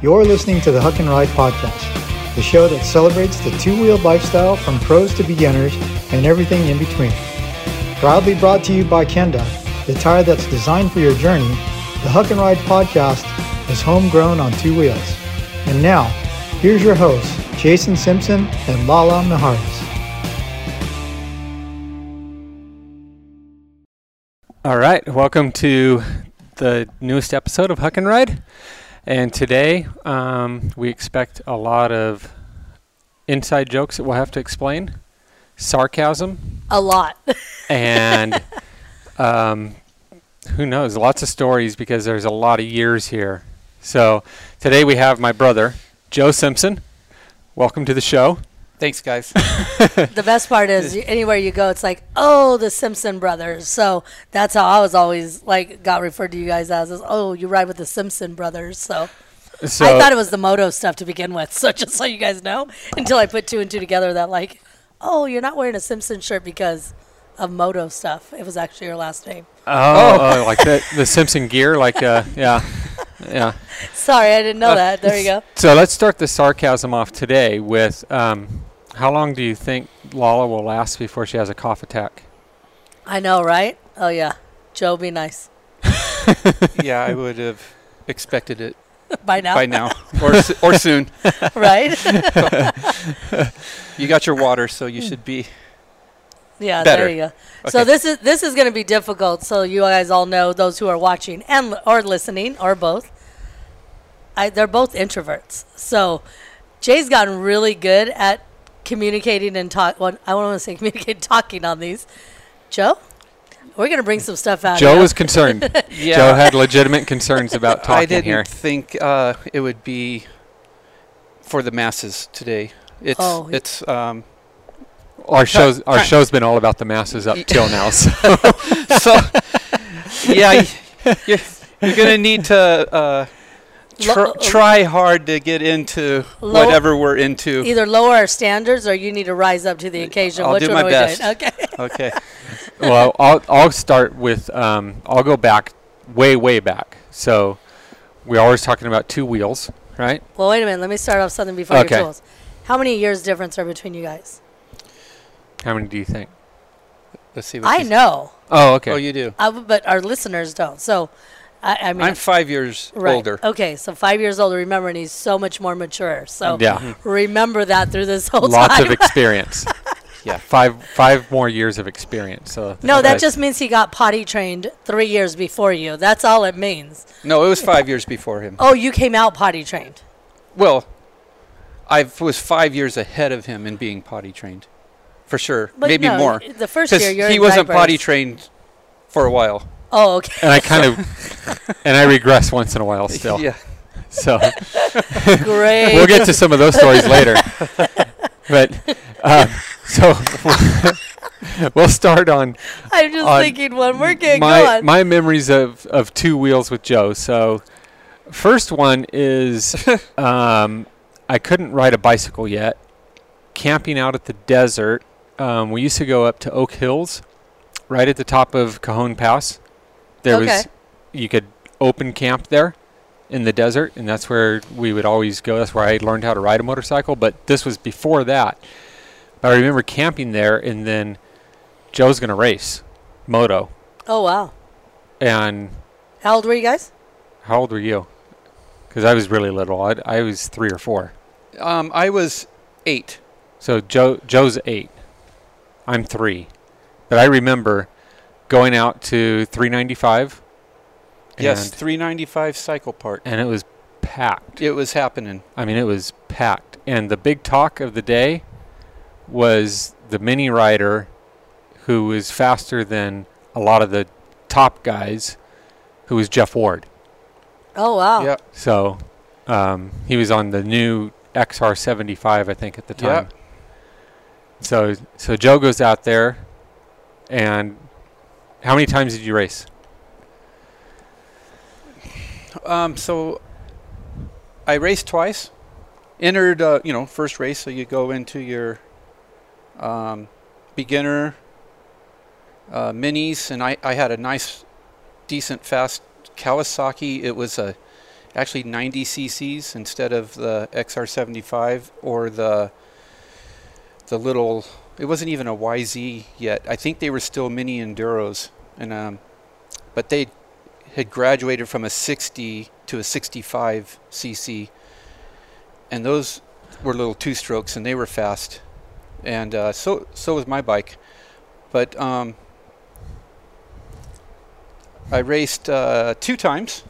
You're listening to the Huck and Ride Podcast, the show that celebrates the two wheeled lifestyle from pros to beginners and everything in between. Proudly brought to you by Kenda, the tire that's designed for your journey, the Huck and Ride Podcast is homegrown on two wheels. And now, here's your hosts, Jason Simpson and Lala Miharis. All right, welcome to the newest episode of Huck and Ride. And today um, we expect a lot of inside jokes that we'll have to explain, sarcasm, A lot. and um, who knows, lots of stories because there's a lot of years here. So today we have my brother, Joe Simpson. Welcome to the show. Thanks, guys. the best part is anywhere you go, it's like, oh, the Simpson brothers. So that's how I was always like got referred to you guys as, is, oh, you ride with the Simpson brothers. So, So I thought it was the moto stuff to begin with. So just so you guys know, until I put two and two together, that like, oh, you're not wearing a Simpson shirt because of moto stuff. It was actually your last name. oh, oh, like the the Simpson gear, like uh, yeah, yeah. Sorry, I didn't know that. There you go. So let's start the sarcasm off today with um, how long do you think Lala will last before she has a cough attack? I know, right? Oh yeah, Joe, be nice yeah, I would have expected it by now, by now or or soon. right? You got your water, so you should be. Yeah, Better. there you go. So this is this is going to be difficult. So you guys all know those who are watching and li- or listening or both. I, they're both introverts. So Jay's gotten really good at communicating and talk. Well, I don't want to say communicate, talking on these. Joe, we're going to bring some stuff out. Joe here. was concerned. Yeah, Joe had legitimate concerns about talking I didn't here. think uh, it would be for the masses today. It's Oh, it's um, Our show's our show's been all about the masses up till now. So so yeah, you're, you're gonna need to uh, tr- try hard to get into Low- whatever we're into. either lower our standards or you need to rise up to the occasion. I'll Which do one my are we best. doing? Okay. Okay. well, I'll I'll start with um, I'll go back way way back. So we're always talking about two wheels, right? Well, wait a minute. Let me start off something before Okay. your tools. How many years difference are between you guys? How many do you think? Let's see. What I know. Oh, okay. Oh, you do. I w but our listeners don't. So, I, I mean, I'm five years right. older. Okay, so five years older. Remember, and he's so much more mature. So yeah, mm-hmm. remember that through this whole lots time. of experience. Yeah. five five more years of experience. So no, that just means he got potty trained three years before you. That's all it means. No, it was five years before him. Oh, you came out potty trained. Well, I was five years ahead of him in being potty trained, for sure. But Maybe no, more. The first year you're he in wasn't potty trained for a while. Oh, okay. and I kind of and I regress once in a while still. Yeah. So Great. we'll get to some of those stories later. But um, so we'll start on I'm just on thinking one. We're getting my my memories of of two wheels with Joe. So first one is um, I couldn't ride a bicycle yet. Camping out at the desert, um, we used to go up to Oak Hills, right at the top of Cajon Pass. There Okay. was you could open camp there in the desert, and that's where we would always go. That's where I learned how to ride a motorcycle. But this was before that. But I remember camping there, and then Joe's gonna race moto, oh wow. and How old were you guys? how old were you? Because I was really little. I, I was three or four. Um, I was eight. So Joe Joe's eight. I'm three. But I remember going out to 395. yes, 395 cycle park. and it was packed. It was happening. I mean, it was packed. And the big talk of the day was the mini rider who was faster than a lot of the top guys, who was Jeff Ward. Oh wow. Yeah. So um, he was on the new XR75, I think, at the Yeah. time. So so Joe goes out there, and how many times did you race? Um, so I raced twice. Entered, uh, you know, first race. So you go into your um, beginner uh, minis, and I, I had a nice, decent, fast Kawasaki. It was a actually 90 cc's instead of the XR75 or the the little. It wasn't even a YZ yet. I think they were still mini enduros, and um, but they had graduated from a 60 to a 65 cc, and those were little two strokes, and they were fast, and uh, so so was my bike, but um, I raced uh, two times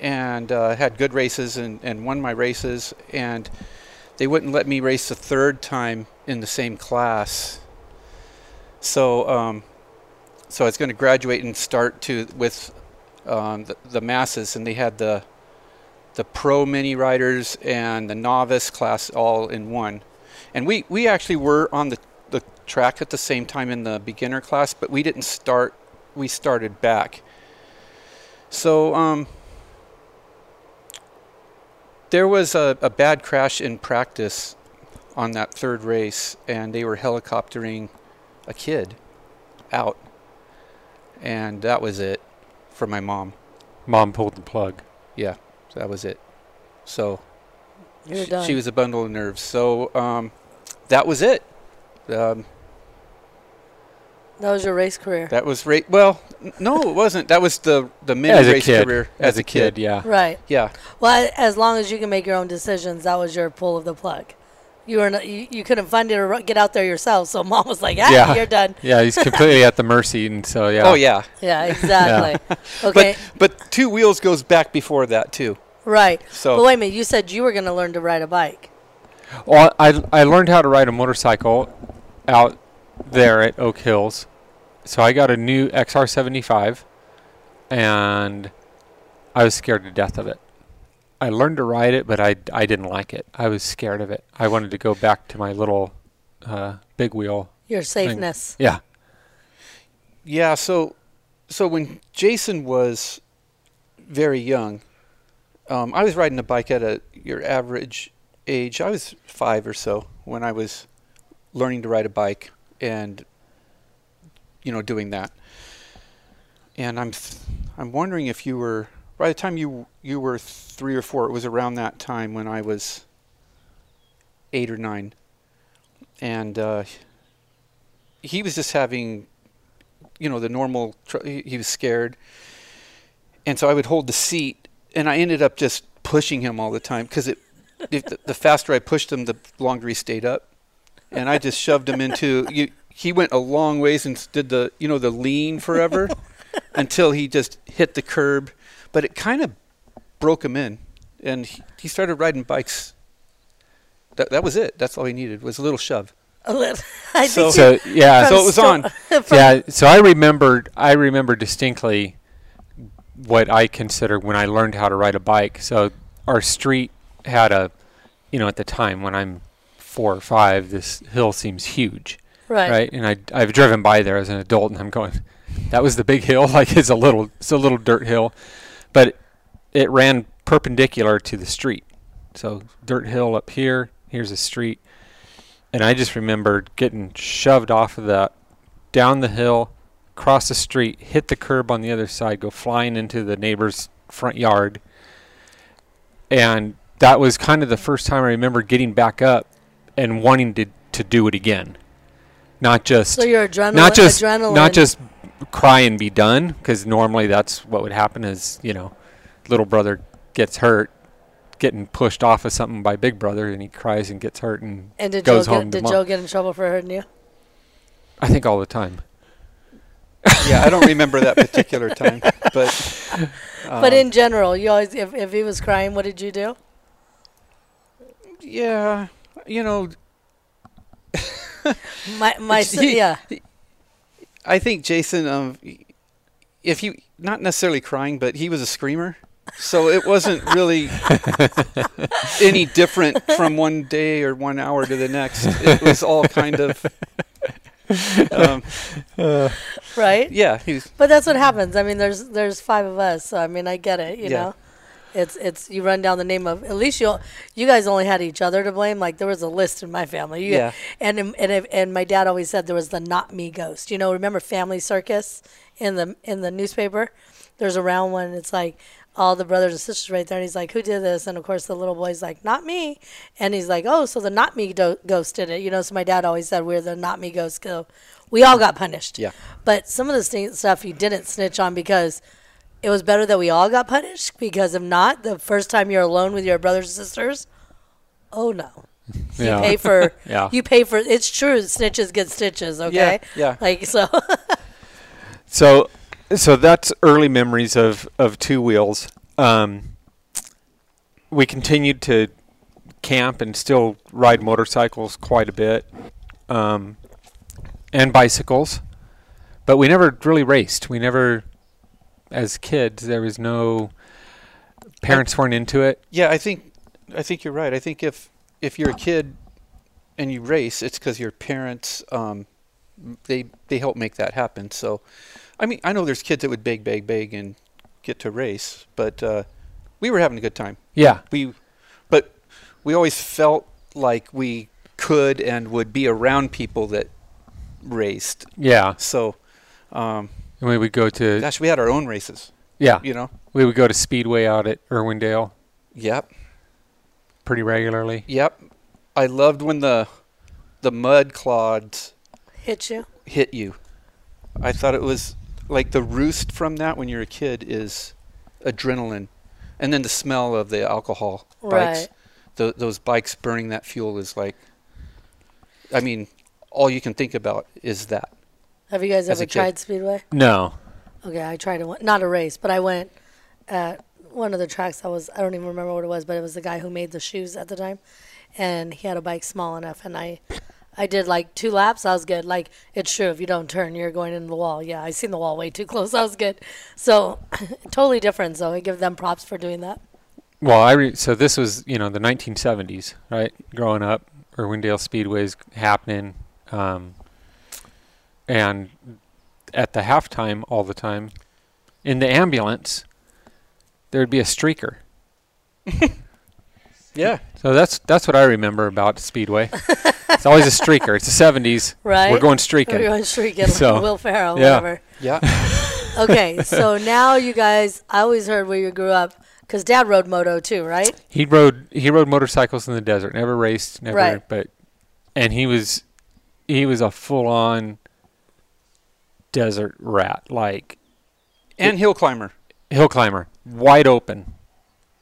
and uh, had good races and, and won my races. And they wouldn't let me race a third time in the same class. So, um, so I was going to graduate and start to with um, the, the masses, and they had the the pro mini riders and the novice class all in one. And we, we actually were on the, the track at the same time in the beginner class, but we didn't start we started back. So um, there was a, a bad crash in practice on that third race, and they were helicoptering a kid out, and that was it for my mom. Mom pulled the plug. Yeah, that was it. So she, she was a bundle of nerves. So um, that was it. Um, that was your race career. That was race. well, no, it wasn't. That was the the mini as race kid. career as, a kid, yeah. right. Yeah, Well, as long as you can make your own decisions, that was your pull of the plug. You were not, you, you couldn't find it or get out there yourself, so mom was like, "Ah, Yeah. you're done." Yeah, he's completely at the mercy, and so yeah. Oh yeah. Yeah, exactly. Okay, But but two wheels goes back before that too. right. So But wait a minute, you said you were going to learn to ride a bike. Well, I I learned how to ride a motorcycle out there at Oak Hills, so I got a new XR75, and I was scared to death of it. I learned to ride it, but I I didn't like it. I was scared of it. I wanted to go back to my little uh, big wheel. Your safeness. Yeah. yeah, so so when Jason was very young, um, I was riding a bike at a your average age. I was five or so when I was learning to ride a bike and you know doing that. And I'm I'm wondering if you were by the time you you were three or four. It was around that time when I was eight or nine, and uh, he was just having you know the normal. He, was scared, and so I would hold the seat, and I ended up just pushing him all the time because it. The, the faster I pushed him, the longer he stayed up, and I just shoved him into. You, he went a long ways and did the you know the lean forever, until he just hit the curb, but it kind of broke him in, and he, he started riding bikes. That that was it. That's all he needed was a little shove. A little- I So- think So yeah. So it was on. yeah. So I remembered. I remember distinctly what I consider when I learned how to ride a bike. So our street had a, you know, at the time when I'm four or five, this hill seems huge, right. right? And I I've driven by there as an adult, and I'm going, that was the big hill. Like it's a little it's a little dirt hill, but it ran perpendicular to the street. So dirt hill up here. Here's a street, and I just remembered getting shoved off of that down the hill, cross the street, hit the curb on the other side, go flying into the neighbor's front yard. And that was kind of the first time I remember getting back up and wanting to to do it again. Not just So your adrenaline, not just adrenaline, not just cry and be done because normally that's what would happen is you know little brother gets hurt getting pushed off of something by big brother and he cries and gets hurt and And did goes Joe home get to did mom. Joe get in trouble for hurting you? I think all the time Yeah, I don't remember that particular time, but but um, in general, you always if, if he was crying, what did you do? yeah, you know, My my son, he- yeah. I think Jason, um, if he not necessarily crying, but he was a screamer, so it wasn't really any different from one day or one hour to the next. It was all kind of, um, Right? yeah. He was, But that's what happens. I mean, there's there's five of us, so I mean, I get it. You Yeah. know, it's it's you run down the name of at least you you guys only had each other to blame. Like there was a list in my family. You, Yeah. And and if- and my dad always said there was the not me ghost. You know, remember Family Circus in the in the newspaper. there's a round one. It's like all the brothers and sisters right there. And he's like, "Who did this?" And of course, the little boy's like, "Not me." And he's like, "Oh, so the not me do- ghost did it." You know, so my dad always said we're the not me ghost. So we all got punished. Yeah. But some of the st- stuff he didn't snitch on because it was better that we all got punished. Because if not, the first time you're alone with your brothers and sisters, oh no. You Yeah. pay for Yeah. you pay for it's true snitches get stitches okay yeah. like so So, so that's early memories of of two wheels. Um, we continued to camp and still ride motorcycles quite a bit, um, and bicycles, but we never really raced. We never, as kids, there was no. Parents weren't into it. Yeah, I think I think you're right. I think if if you're a kid and you race, it's because your parents um, they they help make that happen. So, I mean, I know there's kids that would beg, beg, beg, and get to race, but uh, we were having a good time. Yeah, We, but we always felt like we could and would be around people that raced. yeah. So, um, And we would go to gosh, we had our own races. yeah. You know. We would go to Speedway out at Irwindale Yep. pretty regularly. Yep. I loved when the the mud clods hit you hit you. I thought it was like the roost from that when you're a kid is adrenaline, and then the smell of the alcohol bikes. Right. Tho- those bikes burning that fuel is like. I mean, all you can think about is that. Have you guys As a ever kid. tried speedway No. okay i tried it not a race but i went at one of the tracks that was i don't even remember what it was but it was the guy who made the shoes at the time and he had a bike small enough and i I did like two laps. I was good. Like it's true, if you don't turn, you're going into the wall. Yeah, I seen the wall way too close. I was good. So totally different. So I give them props for doing that. Well, I re- so this was you know the 1970s, right? Growing up, Irwindale Speedway's happening, um, and at the halftime all the time, in the ambulance, there'd be a streaker. Yeah. So that's that's what I remember about Speedway. it's always a streaker. It's the 70s. Right. We're going streaking. We're going streaking. So, Will Ferrell, yeah. whatever. Yeah. Okay, so now you guys, I always heard where you grew up, because Dad rode moto too, right? He rode he rode motorcycles in the desert. Never raced, never Right. but and he was he was a full on desert rat, like and hill climber. hill climber, wide open.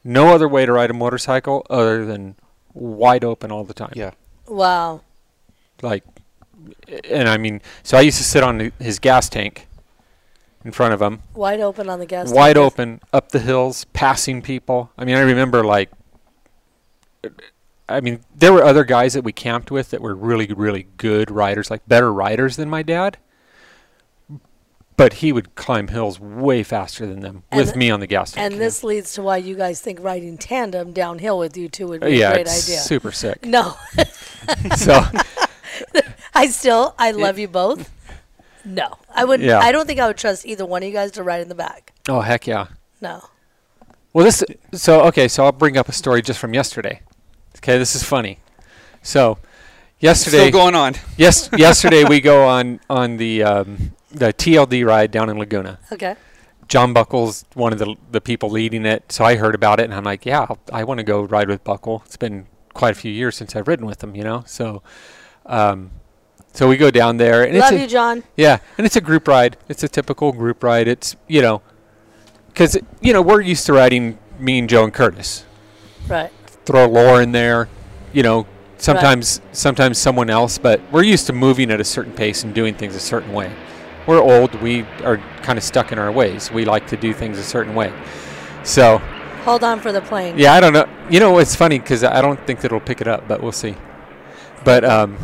No other way to ride a motorcycle other than wide open all the time. Yeah. Wow. Like and I mean, so I used to sit on his gas tank in front of him, Wide open on the gas wide tank. open up the hills, passing people. I mean, I remember like, I mean, there were other guys that we camped with that were really, really good riders, like better riders than my dad. But he would climb hills way faster than them And with me on the gas tank. And this leads to why you guys think riding tandem downhill with you two would be yeah, a great it's idea. super sick. No, so I still, I love you both. No, I would. Yeah. I don't think I would trust either one of you guys to ride in the back. oh heck yeah. No. Well, this so okay. So I'll bring up a story just from yesterday. Okay, this is funny. So yesterday, Still going on. yes, yesterday we go on on the um, the TLD ride down in Laguna. Okay. John Buckle's one of the the people leading it, so I heard about it and I'm like, yeah, I'll, I want to go ride with Buckle. It's been quite a few years since I've ridden with him, you know. So, um, so we go down there and love it's a, you, John. yeah, and it's a group ride. It's a typical group ride. It's you know, because you know we're used to riding me and Joe and Curtis. Right. Throw Laura in there, you know. Sometimes, sometimes someone else, but we're used to moving at a certain pace and doing things a certain way. We're old. We are kind of stuck in our ways. We like to do things a certain way. So, Hold on for the plane. yeah, I don't know. You know, it's funny because I don't think that it'll pick it up, but we'll see. But um,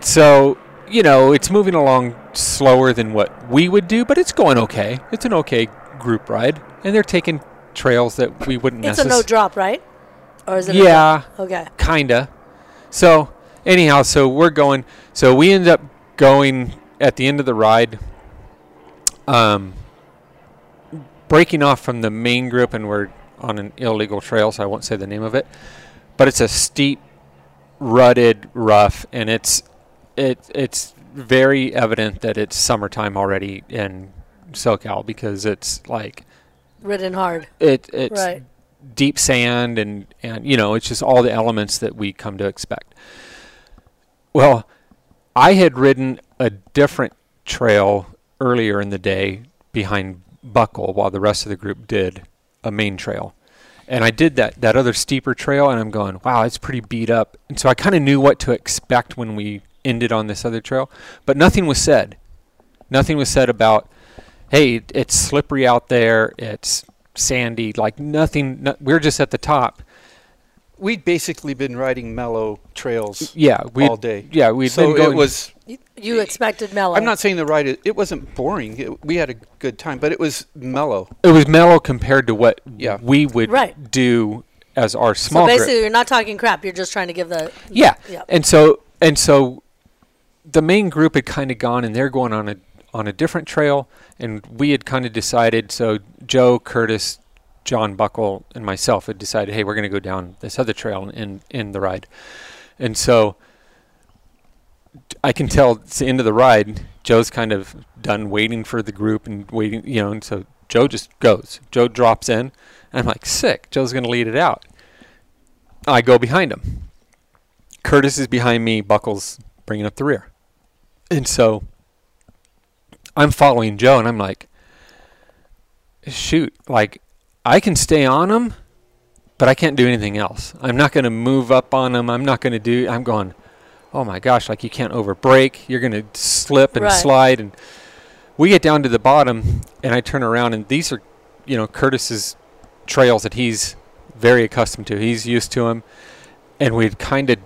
so you know, it's moving along slower than what we would do, but it's going okay. It's an okay group ride, and they're taking trails that we wouldn't It's a no drop, right? Or is it? Yeah? Okay. kinda. So anyhow, so we're going. So we end up going at the end of the ride, um, breaking off from the main group, and we're on an illegal trail. So I won't say the name of it, but it's a steep, rutted, rough, and it's it it's very evident that it's summertime already, in SoCal because it's like Ridden hard. it it's Right. deep sand and and you know it's just all the elements that we come to expect. Well, I had ridden a different trail earlier in the day behind Buckle while the rest of the group did a main trail. And I did that that other steeper trail and I'm going, "Wow, it's pretty beat up." And so I kind of knew what to expect when we ended on this other trail, but nothing was said. Nothing was said about, "Hey, it's slippery out there. It's sandy." Like nothing. No, we're just at the top. We'd basically been riding mellow trails Yeah, we all day. Yeah, we'd so been going. it was. You, you expected mellow. I'm not saying the ride. It, it wasn't boring. It, we had a good time, but it was mellow. it was mellow compared to what Yeah. we would Right. do as our So small group. basically, you're not talking crap. You're just trying to give the. Yeah. Yeah. And so and so the main group had kind of gone and they're going on a on a different trail and we had kind of decided so Joe, Curtis, John Buckle and myself had decided hey, we're going to go down this other trail in in the ride. And so d- I can tell it's the end of the ride. Joe's kind of done waiting for the group and waiting, you know, and so Joe just goes. Joe drops in. And I'm like, sick. Joe's going to lead it out. I go behind him. Curtis is behind me, Buckles bringing up the rear. And so I'm following Joe, and I'm like, shoot, like, I can stay on him, but I can't do anything else. I'm not going to move up on him. I'm not going to do, I'm going, oh my gosh, like, you can't over brake. You're going to slip and Right. slide. And we get down to the bottom, and I turn around, and these are, you know, Curtis's trails that he's very accustomed to. He's used to them. And we'd kind of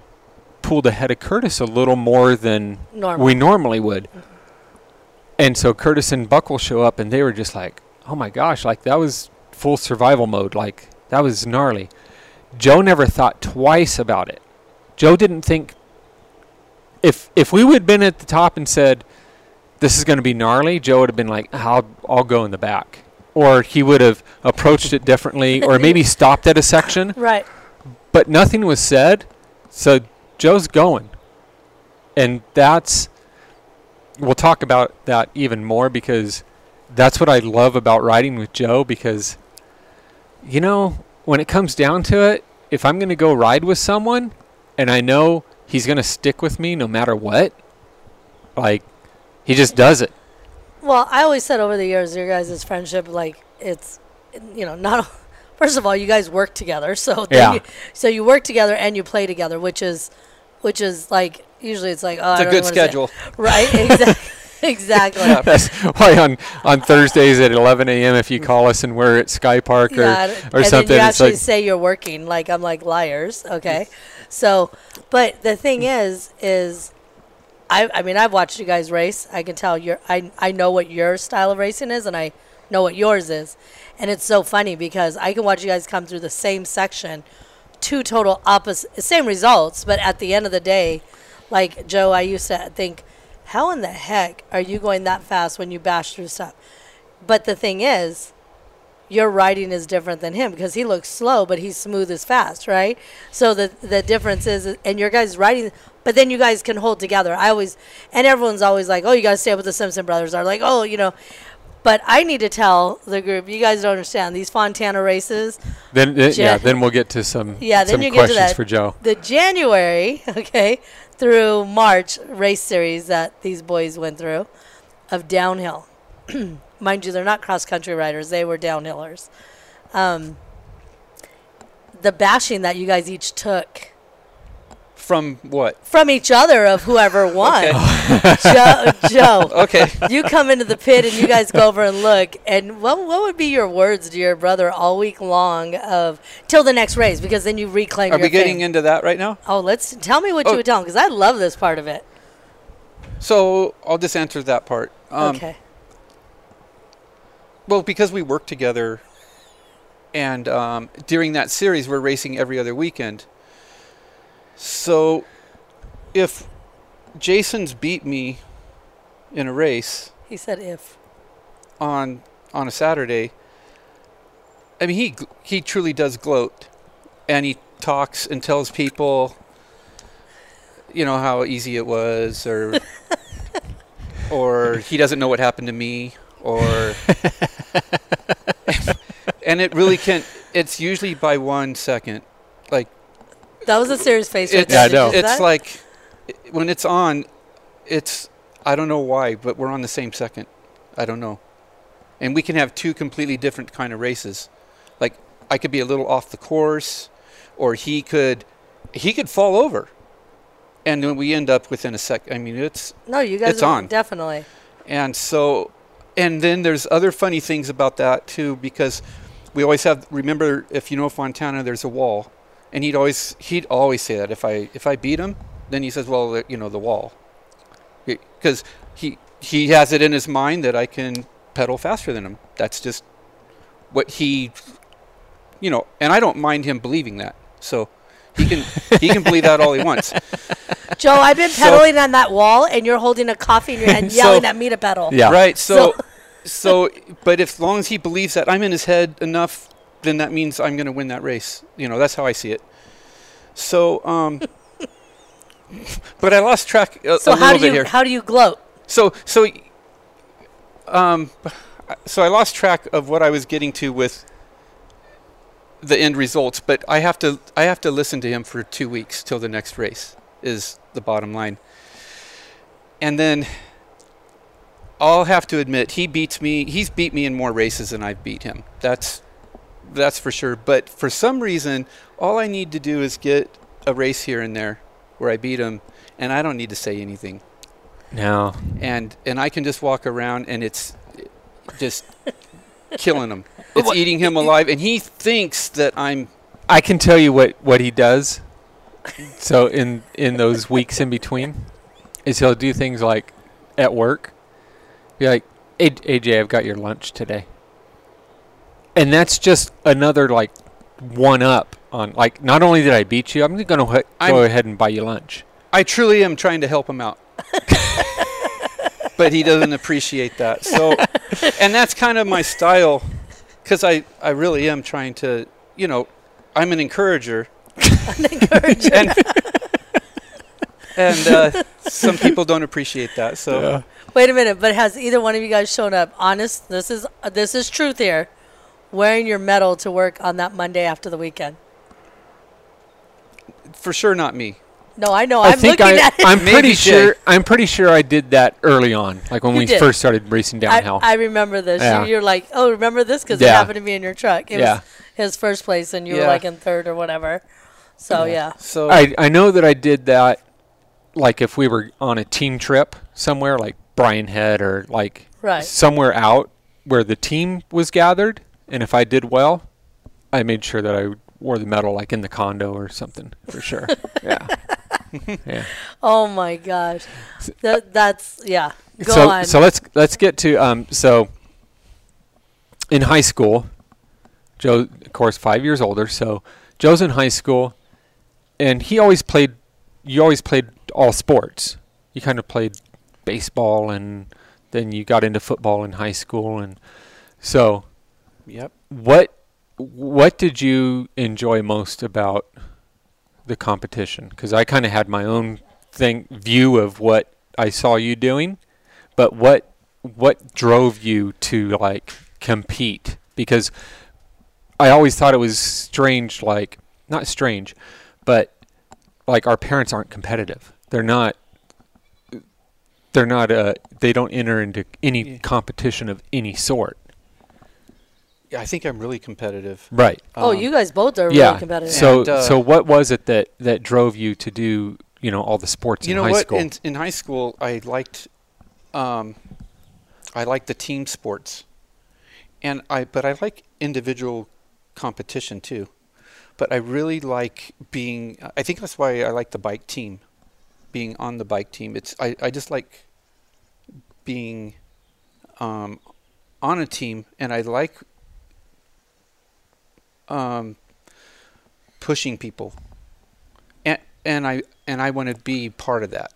pulled ahead of Curtis a little more than Normal. we normally would. Mm-hmm. And so Curtis and Buckle show up, and they were just like, "Oh my gosh! Like that was full survival mode. Like that was gnarly." Joe never thought twice about it. Joe didn't think if if we would have been at the top and said, "This is going to be gnarly," Joe would have been like, "I'll I'll go in the back," or he would have approached it differently, or maybe stopped at a section right. but nothing was said. So Joe's going. And that's we'll talk about that even more because that's what I love about riding with Joe because you know, when it comes down to it, if I'm going to go ride with someone and I know he's going to stick with me no matter what, like he just does it. Well, I always said over the years, your guys' friendship, like it's, you know, not. First of all, you guys work together, so Yeah. you, so you work together and you play together, which is, which is like usually it's like oh, It's a good schedule. right? Exactly. exactly. That's why on, on Thursdays at 11 a.m. if you call us and we're at Sky Park or, Yeah, or and something, then you actually like say you're working. Like I'm like liars. Okay, so but the thing is, is I I mean I've watched you guys race. I can tell you're I I know what your style of racing is, and I know what yours is, and it's so funny because I can watch you guys come through the same section, two total opposite, same results, but at the end of the day, like Joe, I used to think, how in the heck are you going that fast when you bash through stuff? But the thing is, your riding is different than him because he looks slow, but he's smooth as fast, right? So the the difference is, and your guys' riding, but then you guys can hold together. I always, and everyone's always like, oh, you guys stay up with the Simpson brothers. Are like, oh, you know, but I need to tell the group, you guys don't understand these Fontana races. Then, then yeah, then we'll get to some Yeah, then some you get to questions that. for Joe. The January, okay, through March race series that these boys went through of downhill. Mind you, they're not cross country riders; they were downhillers. Um, the bashing that you guys each took From what? from each other of whoever won. Okay. Joe, Joe, Okay. you come into the pit and you guys go over and look. And what what would be your words to your brother all week long of till the next race? Because then you reclaim. Are your we getting fame. into that right now? Oh, let's tell me what you Oh. would tell him because I love this part of it. So I'll just answer that part. Um, okay. Well, because we work together, and um, during that series, we're racing every other weekend. So, if Jason's beat me in a race He said if. on on a Saturday, I mean he he truly does gloat, and he talks and tells people, you know how easy it was, or or he doesn't know what happened to me, or and it really can. It's usually by one second. Like That was a serious face. It's. Yeah, I know. Did you see it's like when it's on, it's I don't know why, but we're on the same second. I don't know, and we can have two completely different kind of races. Like I could be a little off the course, or he could he could fall over, and then we end up within a sec. I mean, it's no, you guys it's are- on. definitely. and so, and then there's other funny things about that too, because we always have. Remember, if you know Fontana, there's a wall, and he'd always he'd always say that if I if I beat him, then he says, well, you know, the wall, because he he has it in his mind that I can pedal faster than him. That's just what he, you know, and I don't mind him believing that. So. He can he can believe that all he wants. Joe, I've been So- pedaling on that wall, and you're holding a coffee in your hand, So- yelling at me to pedal. Yeah. Right. So, So- so, but if, as long as he believes that I'm in his head enough, then that means I'm going to win that race. You know, that's how I see it. So, um, but I lost track a, So a how little do bit you here. how do you gloat? So, so, um, so I lost track of what I was getting to with the end results. But I have to, I have to listen to him for two weeks till the next race. Is the bottom line. And then I'll have to admit he beats me. He's beat me in more races than I've beat him. That's that's for sure. But for some reason, all I need to do is get a race here and there where I beat him, and I don't need to say anything No. and and I can just walk around and it's just killing him. It's eating him alive, and he thinks that I'm. I can tell you what, what he does. So in in those weeks in between, is he'll do things like at work, be like, "Hey, AJ, I've got your lunch today," and that's just another like one up on like. Not only did I beat you, I'm going to go ahead and buy you lunch. I truly am trying to help him out, but he doesn't appreciate that. So, and that's kind of my style, because I I really am trying to, you know, I'm an encourager, and and uh, some people don't appreciate that. So. Wait a minute, but has either one of you guys shown up? Honest, this is uh, this is truth here. Wearing your medal to work on that Monday after the weekend. For sure, not me. No, I know. I I'm think looking I, at it. I'm pretty Jay. sure. I'm pretty sure I did that early on, like when You we did. first started racing downhill. I, I remember this. Yeah. You, you're like, oh, remember this because it happened to be in your truck. It Yeah. was his first place, and you were like in third or whatever. So yeah, So I I know that I did that, like if we were on a team trip somewhere, like Brian Head or like Right. somewhere out where the team was gathered, and if I did well, I made sure that I wore the medal, like in the condo or something, for sure. yeah. yeah. Oh my gosh, that, that's yeah. Go so on. so let's let's get to um so in high school joe of course five years older so joe's in high school and he always played you always played all sports you kind of played baseball and then you got into football in high school and so yep. what what did you enjoy most about the competition? Because I kind of had my own thing view of what I saw you doing, but what what drove you to like compete? Because I always thought it was strange, like not strange, but like our parents aren't competitive. They're not. They're not. Uh, they don't enter into any Yeah. competition of any sort. Yeah, I think I'm really competitive. Right. oh, Um, you guys both are yeah. really competitive. So And, uh, so what was it that that drove you to do you know all the sports you in know high what? school? In in high school, I liked, um, I liked the team sports, and I but I like individual competition too, but I really like being. I think that's why I like the bike team, being on the bike team. It's I I just like being, um, on a team, and I like. Um, pushing people and and I and I want to be part of that.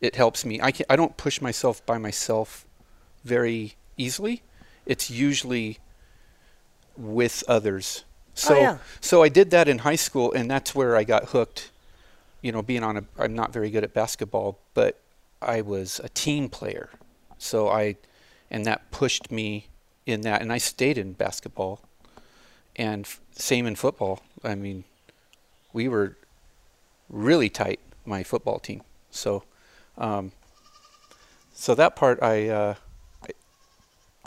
It helps me. I can, I don't push myself by myself very easily. It's usually with others. So yeah. so I did that in high school, and that's where I got hooked. You know, being on a I'm not very good at basketball, but I was a team player, so I and that pushed me in that. And I stayed in basketball, and f- same in football. I mean, we were really tight, my football team. So, um, so that part I, uh, I,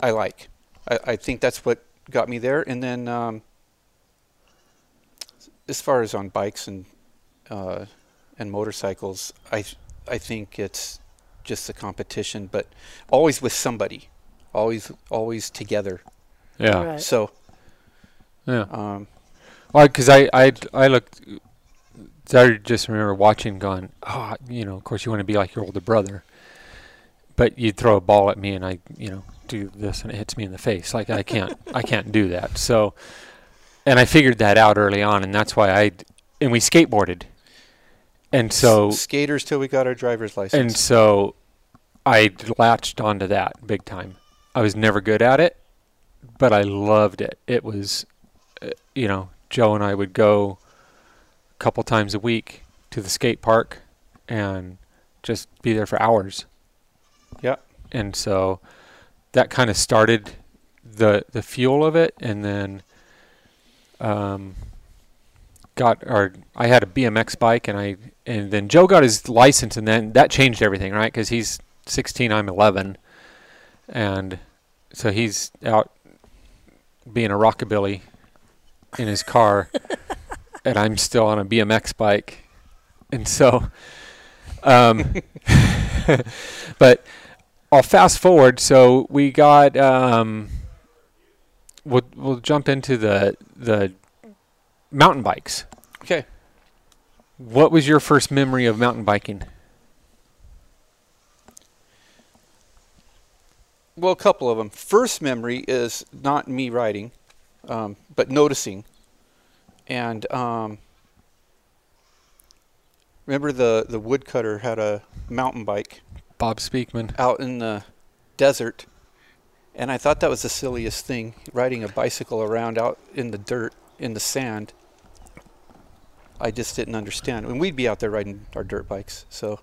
I like. I, I think that's what got me there. And then, um, as far as on bikes and uh, and motorcycles, I I think it's just the competition, but always with somebody, always always together. Yeah. Right. So, Yeah. um, Well, because I, I, I looked, I just remember watching, going, oh, you know, of course you want to be like your older brother, but you'd throw a ball at me and I, you know, do this and it hits me in the face. Like I can't, I can't do that. So, and I figured that out early on, and that's why I, and we skateboarded, and so s- skaters till we got our driver's license. and so I latched onto that big time. I was never good at it, but I loved it. It was, you know, Joe and I would go a couple times a week to the skate park and just be there for hours. Yeah. And so that kind of started the the fuel of it, and then um, got or I had a BMX bike, and I and then Joe got his license, and then that changed everything, right? Because he's 16, I'm 11, and so he's out being a rockabilly in his car, and I'm still on a BMX bike, and so, um, but I'll fast forward. So we got um, we'll we'll jump into the the mountain bikes. okay. What was your first memory of mountain biking? Well, a couple of them. First memory is not me riding, um, but noticing. And um, remember the the woodcutter had a mountain bike Bob Speakman. out in the desert, and I thought that was the silliest thing, riding a bicycle around out in the dirt, in the sand. I just didn't understand. And we'd be out there riding our dirt bikes. So,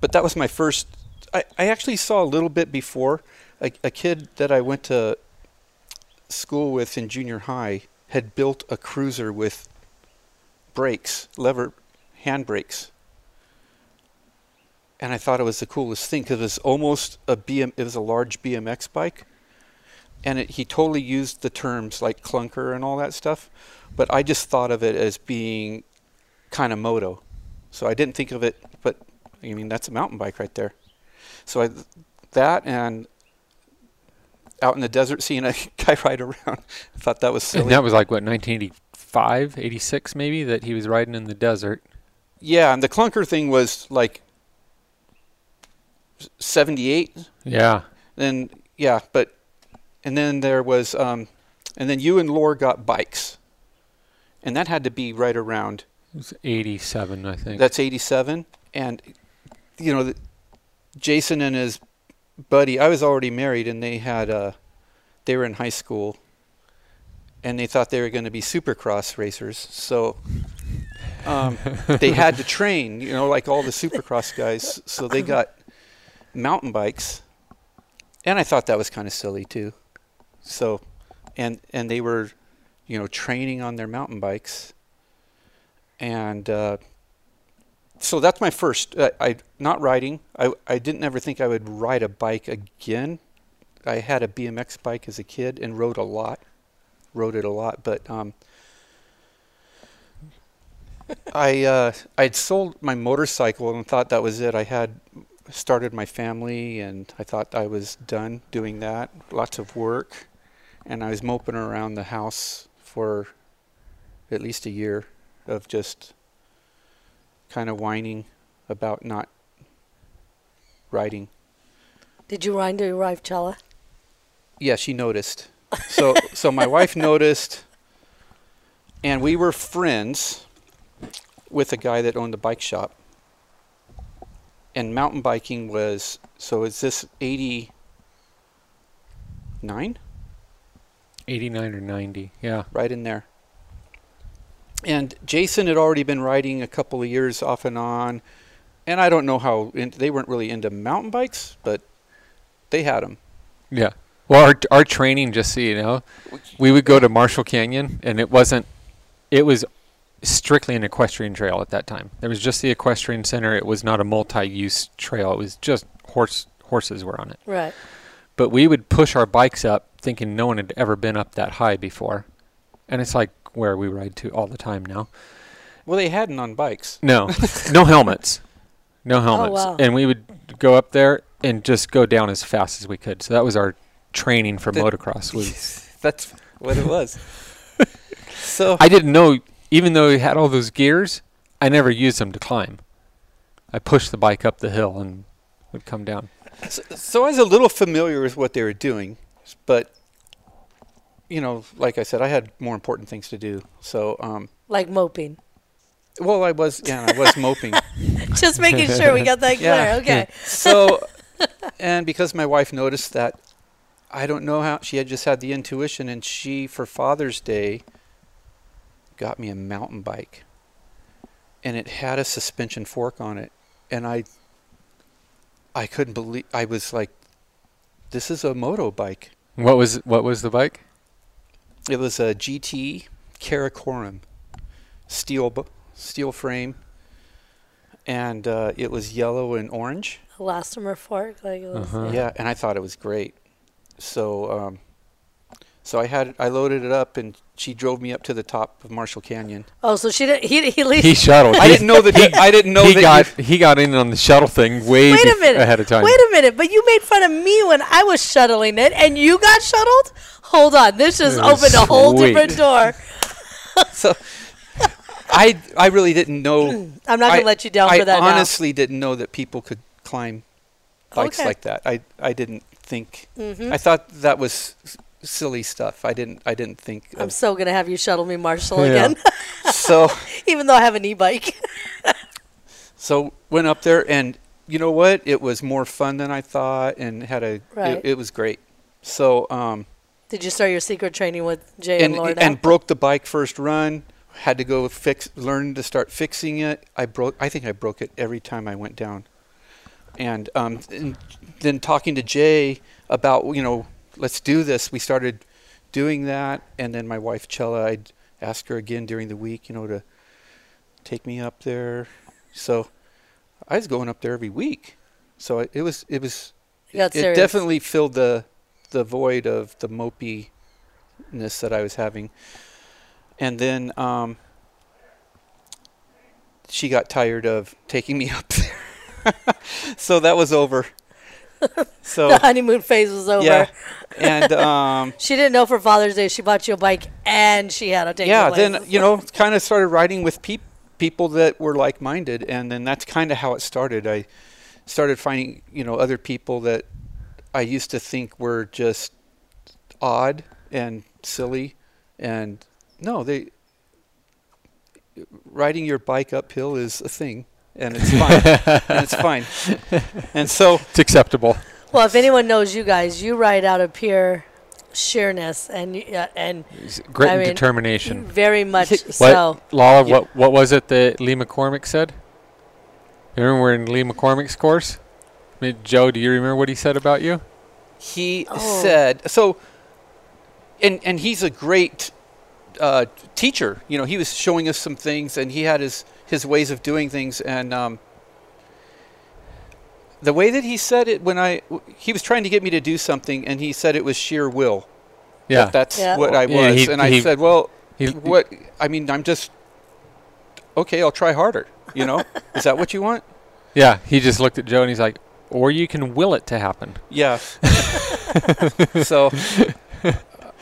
but that was my first. I, I actually saw a little bit before. A, a kid that I went to school with in junior high had built a cruiser with brakes, lever hand brakes and I thought it was the coolest thing because it was almost a BM. It was a large BMX bike, and it, he totally used the terms like clunker and all that stuff, but I just thought of it as being kind of moto, so I didn't think of it. But I mean, that's a mountain bike right there. So I, that and out in the desert seeing a guy ride around, I thought that was silly. And that was like what 1985, 86 maybe that he was riding in the desert. yeah, and the clunker thing was like 78 Yeah. then yeah, but and then there was um, and then you and Lore got bikes, and that had to be right around It was 87, I think. that's eighty seven, and you know, the, Jason and his buddy. I was already married, and they had uh, they were in high school, and they thought they were going to be supercross racers, so. Um, they had to train, you know, like all the supercross guys. So they got mountain bikes, and I thought that was kind of silly too. So, and and they were, you know, training on their mountain bikes, and uh, so that's my first. Uh, I not riding. I I didn't ever think I would ride a bike again. I had a BMX bike as a kid and rode a lot, rode it a lot, but um, I uh, I'd sold my motorcycle and thought that was it. I had started my family and I thought I was done doing that. Lots of work, and I was moping around the house for at least a year of just kind of whining about not riding. Did you ride to your wife, Chella? Yeah, she noticed. So so my wife noticed, and we were friends with a guy that owned a bike shop. And mountain biking was so is this 89? 89 or 90. Yeah. right in there. And Jason had already been riding a couple of years off and on, and I don't know how in, they weren't really into mountain bikes, but they had them. Yeah. Well, our our training, just so you know, we would go to Marshall Canyon, and it wasn't. It was strictly an equestrian trail at that time. There was just the equestrian center. It was not a multi-use trail. It was just horse horses were on it. Right. But we would push our bikes up, thinking no one had ever been up that high before, and it's like where we ride to all the time now. Well, they hadn't on bikes. No, no helmets, no oh, helmets, wow. and we would go up there and just go down as fast as we could. So that was our training for The- motocross. Was That's what it was. so I didn't know, even though we had all those gears, I never used them to climb. I pushed the bike up the hill and would come down. So, so I was a little familiar with what they were doing, but you know, like I said, I had more important things to do. So, um, Like moping. well, I was, yeah, I was moping. Just making sure we got that clear. Yeah. Okay. So, and because my wife noticed that, I don't know how she had just had the intuition, and she for Father's Day got me a mountain bike, and it had a suspension fork on it, and I, I couldn't believe I was like, this is a moto bike. What was what was the bike? It was a GT Karakoram, steel steel frame, and uh, it was yellow and orange. Elastomer fork. Like it was, Uh-huh. Yeah, and I thought it was great. So, um, so I had I loaded it up, and she drove me up to the top of Marshall Canyon. Oh, so she didn't. He, he, least, He shuttled. I didn't know that. He, I didn't know he that. got he got in on the shuttle thing way Wait a minute. ahead of time. Wait a minute. But you made fun of me when I was shuttling it, and you got shuttled. Hold on. This just opened a whole sweet. different door. so, I I really didn't know. I'm not I, gonna let you down I for that I honestly didn't know that people could climb bikes Okay. like that. I I didn't think. now. hmm I thought that was s- silly stuff. I didn't I didn't think. I'm so gonna have you shuttle me, Marshall, Yeah. again, so even though I have an e-bike. So went up there, and you know what? It was more fun than I thought, and had a. Right. It, it was great. So um, Did you start your secret training with Jay and, and Lord? and broke the bike first run. Had to go fix, learn to start fixing it. I broke. I think I broke it every time I went down. And, um, and then talking to Jay about you know let's do this. We started doing that, and then my wife Chella, I'd ask her again during the week, you know, to take me up there. So I was going up there every week. So it, it was it was got it definitely filled the the void of the mopiness that I was having. And then um, she got tired of taking me up there, so that was over. So the honeymoon phase was over. yeah, and um, She didn't know for Father's Day she bought you a bike and she had a take yeah, then you know, kind of started riding with peop- people that were like-minded, and then that's kind of how it started. I started finding you know other people that I used to think were just odd and silly, and no, they riding your bike uphill is a thing, and it's fine, and it's fine, and so It's acceptable. Well, if anyone knows you guys, you ride out of pure sheerness and you- uh, and It's Grit I and mean, determination. very much What, so. Lala? Yeah. What what was it that Lee McCormick said? You remember we're in Lee McCormick's course? I mean, Joe, do you remember what he said about you? he Oh. said so and and he's a great uh, teacher you know he was showing us some things and he had his his ways of doing things and um, the way that he said it when i he was trying to get me to do something and he said it was sheer will Yeah. that that's Yeah. what i was Yeah, he- and i he- said well He- what i mean i'm just okay i'll try harder you know is that what you want Yeah. He just looked at Joe and he's like, "Or you can will it to happen." Yeah. so,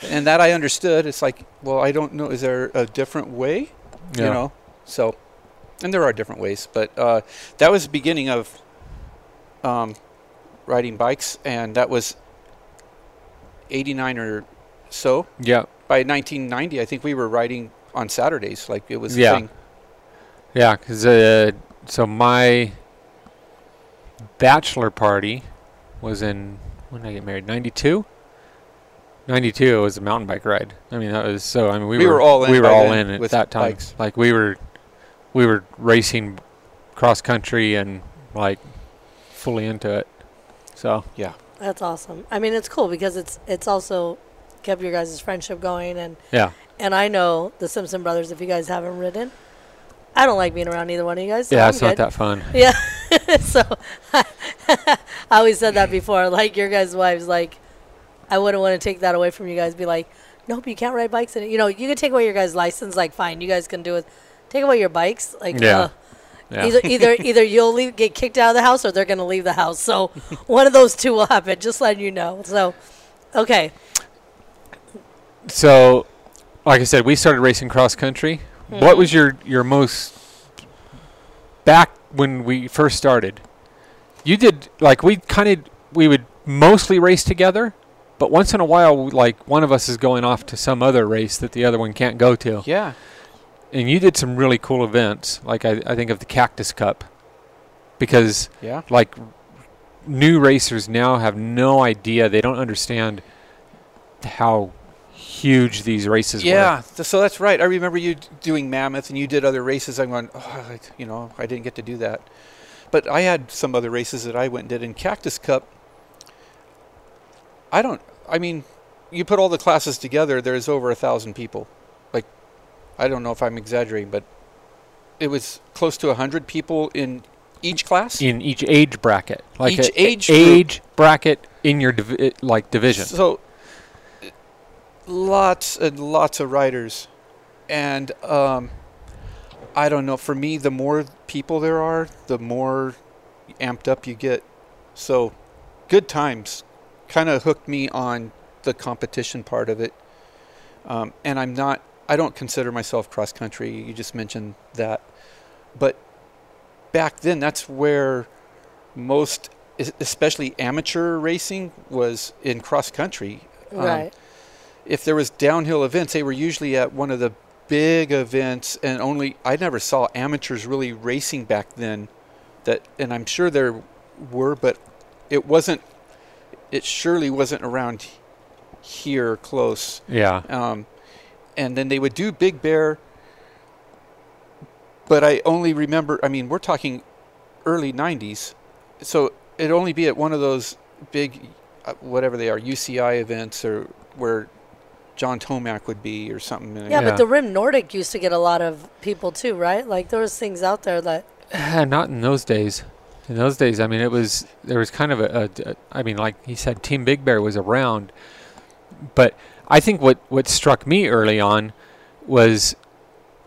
and that I understood. It's like, well, I don't know. Is there a different way? Yeah. You know. So, and there are different ways, but uh, that was the beginning of um, riding bikes, and that was '89 or so. Yeah. By 1990, I think we were riding on Saturdays. Like it was. a Yeah. thing. Yeah, because uh, so my bachelor party was in when did I get married? Ninety two. Ninety two was a mountain bike ride. I mean that was so. I mean we, We were all in We were by all in at with that time. bikes. Like we were, we were racing cross country and like fully into it. So Yeah. That's awesome. I mean, it's cool because it's it's also kept your guys' friendship going, and Yeah. and I know the Simpson brothers. If you guys haven't ridden, I don't like being around either one of you guys. So yeah, I'm it's not that fun. Yeah. so I always said that before. Like your guys' wives, like I wouldn't want to take that away from you guys. Be like, nope, you can't ride bikes. And you know, you can take away your guys' license. Like, fine, you guys can do it. Take away your bikes. Like, Yeah. uh, Yeah. either either either you'll leave, get kicked out of the house, or they're gonna leave the house. So one of those two will happen. Just letting you know. So, okay. So, like I said, we started racing cross country. Mm-hmm. What was your your most back when we first started? You did like we kind of we would mostly race together, but once in a while, like one of us is going off to some other race that the other one can't go to. Yeah. And you did some really cool events, like I, I think of the Cactus Cup, because Yeah. like new racers now have no idea they don't understand how huge these races were. Yeah, th- so that's right. I remember you d- doing Mammoth, and you did other races. I'm going, oh, I- you know, I didn't get to do that. But I had some other races that I went and did in Cactus Cup. I don't. I mean, you put all the classes together, there's over a thousand people. Like, I don't know if I'm exaggerating, but it was close to a hundred people in each class. in each age bracket like Each age age bracket in your divi- like division So, lots and lots of riders, and um, I don't know. For me, the more people there are, the more amped up you get. So, good times kind of hooked me on the competition part of it. Um, and I'm not. I don't consider myself cross country. You just mentioned that, but back then, that's where most, especially amateur racing, was in cross country. Um, Right. If there was downhill events, they were usually at one of the big events, and only I never saw amateurs really racing back then. That, and I'm sure there were, but it wasn't. It surely wasn't around here close. yeah Um, and then they would do Big Bear, but I only remember. I mean, we're talking early '90s, so it'd only be at one of those big, uh, whatever they are, UCI events or where John Tomac would be or something. Yeah, Yeah. but the Rim Nordic used to get a lot of people too, right? Like there was things out there that not in those days in those days i mean it was there was kind of a, a, a i mean like he said team big bear was around but i think what what struck me early on was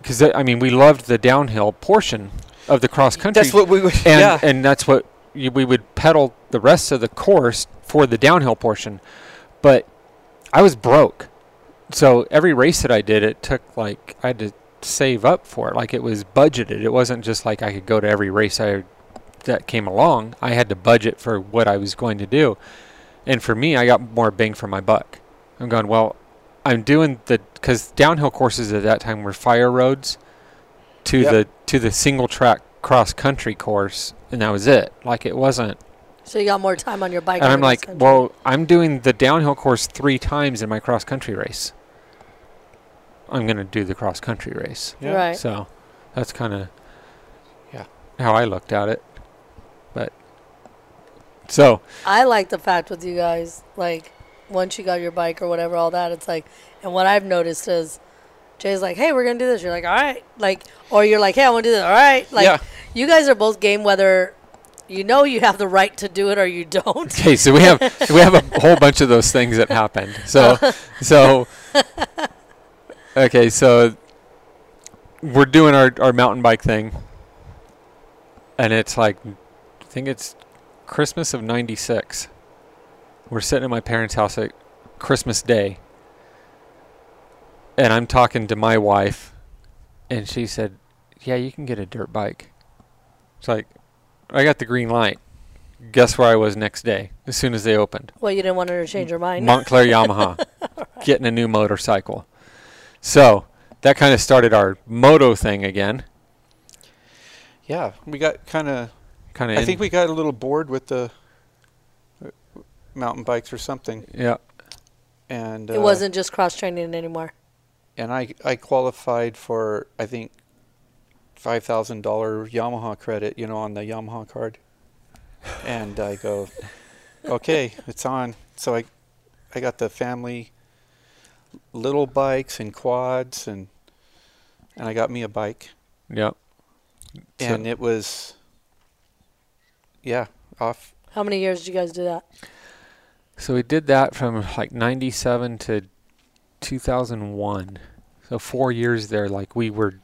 because i mean we loved the downhill portion of the cross country That's what we would. and yeah. and that's what y- we would pedal the rest of the course for the downhill portion. But I was broke, so every race that I did, it took like I had to save up for it. Like it was budgeted. It wasn't just like I could go to every race I that came along. I had to budget for what I was going to do, and for me, I got more bang for my buck. I'm going well. I'm doing the because downhill courses at that time were fire roads to Yep. the to the single track cross country course, and that was it. Like it wasn't. so you got more time on your bike. And I'm like, well, I'm doing the downhill course three times in my cross country race. I'm gonna do the cross country race. Yeah. right? So that's kind of Yeah. how I looked at it. But so I like the fact with you guys, like once you got your bike or whatever, all that. It's like, and what I've noticed is, Jay's like, "Hey, we're gonna do this." You're like, "All right," like, or you're like, "Hey, I want to do this." All right, like, Yeah. you guys are both game whether you know you have the right to do it or you don't. okay, so we have we have a whole bunch of those things that happened. So so okay, so we're doing our our mountain bike thing, and it's like I think it's Christmas of '96. We're sitting at my parents' house at Christmas Day, and I'm talking to my wife, and she said, "Yeah, you can get a dirt bike." It's like I got the green light. Guess where I was next day as soon as they opened? Well, you didn't want her to change her mind. Montclair Yamaha, getting a new motorcycle. So that kind of started our moto thing again. Yeah, we got kind of. Kind of. I of. think we got a little bored with the uh, mountain bikes or something, Yeah. and it uh, wasn't just cross training anymore. And I I qualified for I think five thousand dollar Yamaha credit, you know, on the Yamaha card. And I go, okay, it's on. So I, I got the family little bikes and quads and and I got me a bike Yep. So- and it was yeah off How many years did you guys do that? So we did that from like 97 to 2001. So four years there, like we were,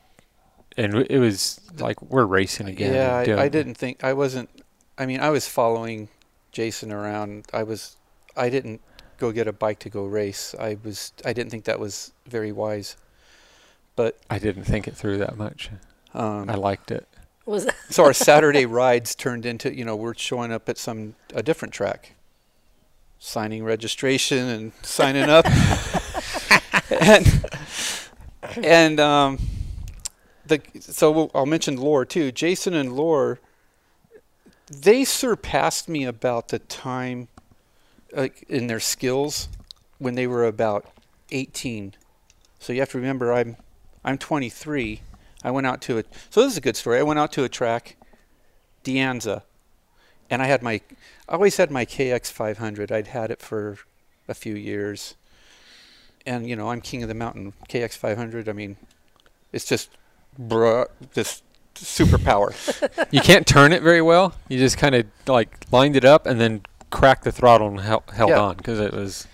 and it was like we're racing again. yeah I, I didn't think I wasn't I mean I was following Jason around I was I didn't go get a bike to go race I was I didn't think that was very wise but I didn't think it through that much. um, I liked it. Was so our Saturday rides turned into you know we're showing up at some a different track, signing registration and signing up, and and um, the so I'll mention Lore too. Jason and Lore, they surpassed me about the time, like in their skills, when they were about eighteen. So you have to remember I'm I'm 23. I went out to a so this is a good story. I went out to a track, De Anza, and I had my I always had my KX 500. I'd had it for a few years, and you know I'm king of the mountain. KX 500. I mean, it's just bruh, just superpower. You can't turn it very well. You just kind of like lined it up and then cracked the throttle and held, held Yeah. on because it was.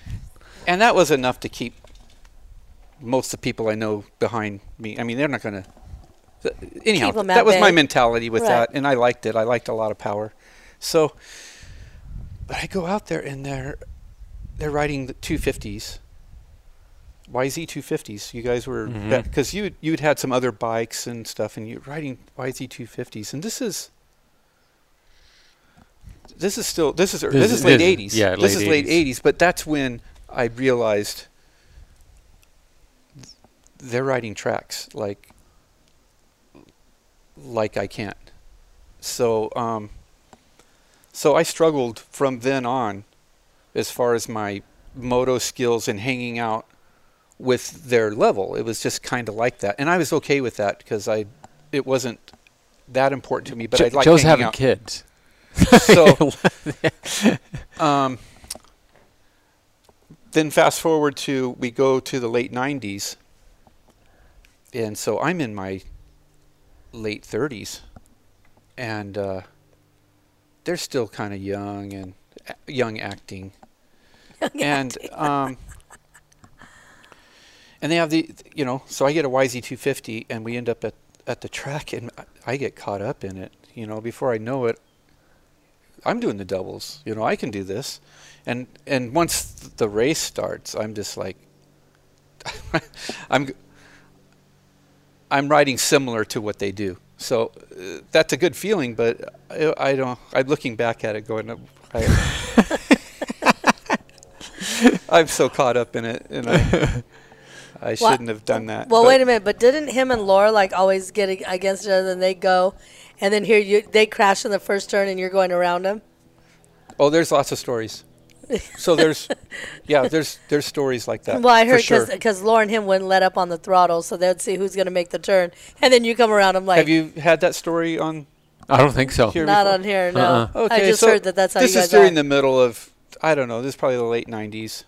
and that was enough to keep most of the people I know behind me. I mean, they're not going to. Anyhow, Keep 'em at that was my mentality with Right. that, and I liked it. I liked a lot of power. So, but I go out there and they're they're riding the 250s, YZ 250s. You guys were mm-hmm. because you you'd had some other bikes and stuff, and you're riding YZ 250s, and this is. This is still this is this, This is late this eighties. yeah, this late is late 80s. eighties. But that's when I realized they're riding tracks like like I can't. So um, so I struggled from then on as far as my moto skills and hanging out with their level. It was just kind of like that, and I was okay with that because I it wasn't that important to me. But I like Joe's having out. kids. So um, then fast forward to we go to the late 90s and so i'm in my late 30s and uh, they're still kind of young and a- young acting. And um, and they have the you know so i get a yz250 and we end up at at the track and I- i get caught up in it you know before i know it I'm doing the doubles. You know, I can do this. And and once the race starts, I'm just like I'm I'm riding similar to what they do. So uh, that's a good feeling, but I, I don't I'm looking back at it going I, I'm so caught up in it and I I Well, shouldn't have done that. Well, wait a minute, but didn't him and Laura like always get ag- against each other and they go, and then here you they crash in the first turn and you're going around them? Oh, there's lots of stories. So there's yeah, there's there's stories like that. Well, I heard sure. because Laura and him wouldn't let up on the throttle, so they'd see who's going to make the turn, and then you come around them like, Have you had that story on I don't think so. here not before? on here, no. Uh-uh. I just so heard that that's how this you guys is during are. the middle of I don't know. This is probably the late '90s.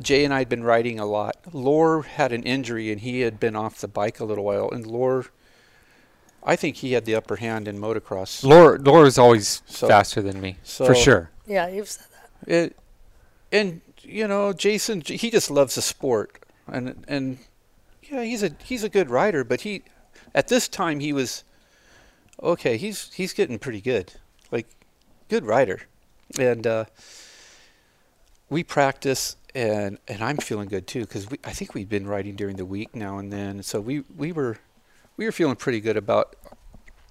Jay and I had been riding a lot. Lore had an injury and he had been off the bike a little while. And Lore, I think he had the upper hand in motocross. Laura, Laura's always So- faster than me, so- for sure. yeah, you've said that. It, and you know, Jason, he just loves the sport, and and yeah, he's a he's a good rider. But he, at this time, he was okay. He's he's getting pretty good, like good rider, and uh, we practice, and and I'm feeling good too because I think we've been riding during the week now and then. So we we were we were feeling pretty good about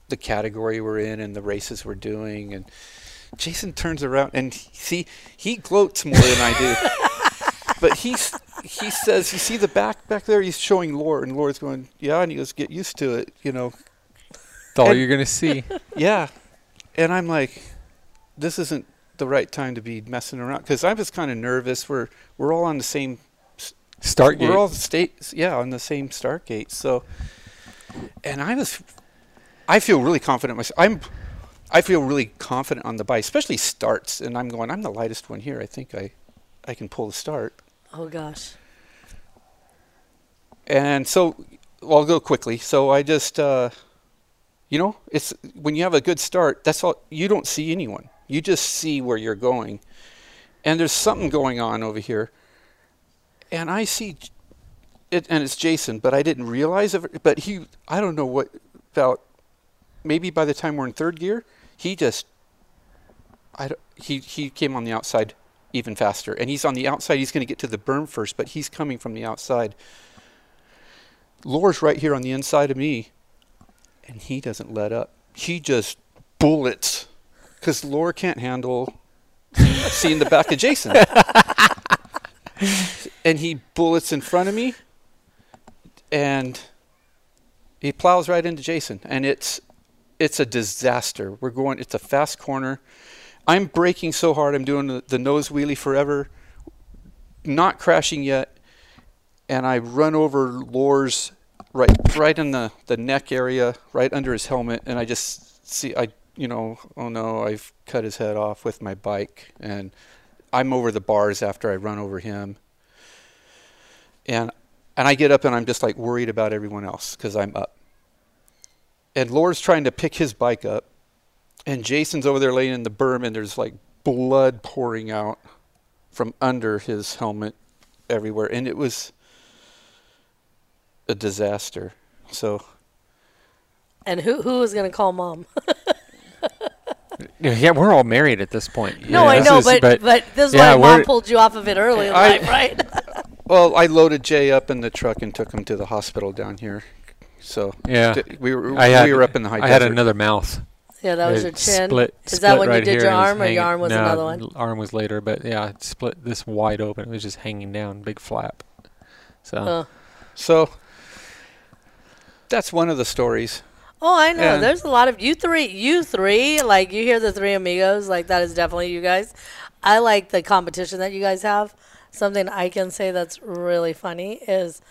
the category we're in and the races we're doing and. Jason turns around and he- see he gloats more than I do. but he's he says, "You see the back back there?" He's showing Lore, and Lore's going, "Yeah," and he goes, "Get used to it," you know. That's all And- you're gonna see. Yeah, and I'm like, "This isn't the right time to be messing around," because I was kind of nervous. We're we're all on the same Start gate. we're all state yeah on the same start gate. So, and I was, I feel really confident myself. I'm I feel really confident on the bike, especially starts. And I'm going, I'm the lightest one here. I think I, I can pull the start. Oh gosh. And so well, I'll go quickly. So I just, uh, you know, it's when you have a good start. That's all. You don't see anyone. You just see where you're going, and there's something going on over here. And I see it, and it's Jason, but I didn't realize it. But he, I don't know what about. Maybe by the time we're in third gear, he just, I don't, he he came on the outside even faster, and he's on the outside. He's going to get to the berm first, but he's coming from the outside. Lore's right here on the inside of me, and he doesn't let up. He just bullets because Lore can't handle seeing the back of Jason. and he bullets in front of me, and he plows right into Jason, and it's it's a disaster. We're going. It's a fast corner. I'm braking so hard. I'm doing the, the nose wheelie forever, not crashing yet, and I run over Lore's right right in the, the neck area, right under his helmet, and I just see I you know, oh no, I've cut his head off with my bike and I'm over the bars after I run over him. And and I get up and I'm just like worried about everyone else cuz I'm up. And Lore's trying to pick his bike up and Jason's over there laying in the berm and there's like blood pouring out from under his helmet everywhere and it was a disaster. So And who who is gonna call mom? Yeah, yeah, we're all married at this point. no, Yeah, I know, is- but, but this is yeah, why mom pulled you off of it early in I- life, right? well, I loaded Jay up in the truck and took him to the hospital down here. So Yeah. st- we were I had, we were up in the high I had another mouth. yeah, that was It your chin. Split, is split that when right you did your and it was arm, or your arm was no, another one? Arm was later, but yeah, it split this wide open. It was just hanging down, big flap. So Oh. So that's one of the stories. Oh, I know. Yeah. There's a lot of you three. You three, like you hear the three amigos, like that is definitely you guys. I like the competition that you guys have. Something I can say that's really funny is,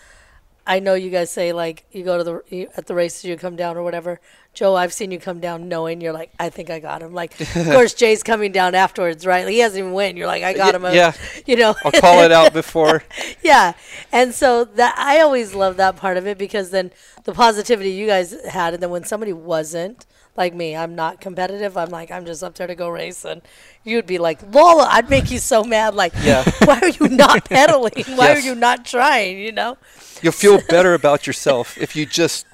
I know you guys say like you go to the you, at the races you come down or whatever. Joe, I've seen you come down knowing you're like I think I got him. Like of course Jay's coming down afterwards, right? He hasn't even win. You're like I got him. yeah. you know. I'll call it out before. yeah and so that i always love that part of it because then the positivity you guys had and then when somebody wasn't like me i'm not competitive i'm like i'm just up there to go race and you'd be like lola i'd make you so mad like Yeah. why are you not pedaling why Yes. are you not trying you know You'll feel better about yourself if you just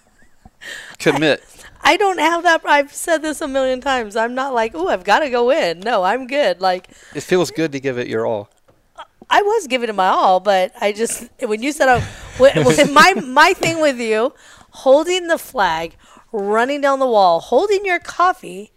commit. i don't have that i've said this a million times i'm not like oh i've got to go in no i'm good like It feels good to give it your all. I was giving it my all, but I just when you said oh, I, when, when my my thing with you, holding the flag, running down the wall, holding your coffee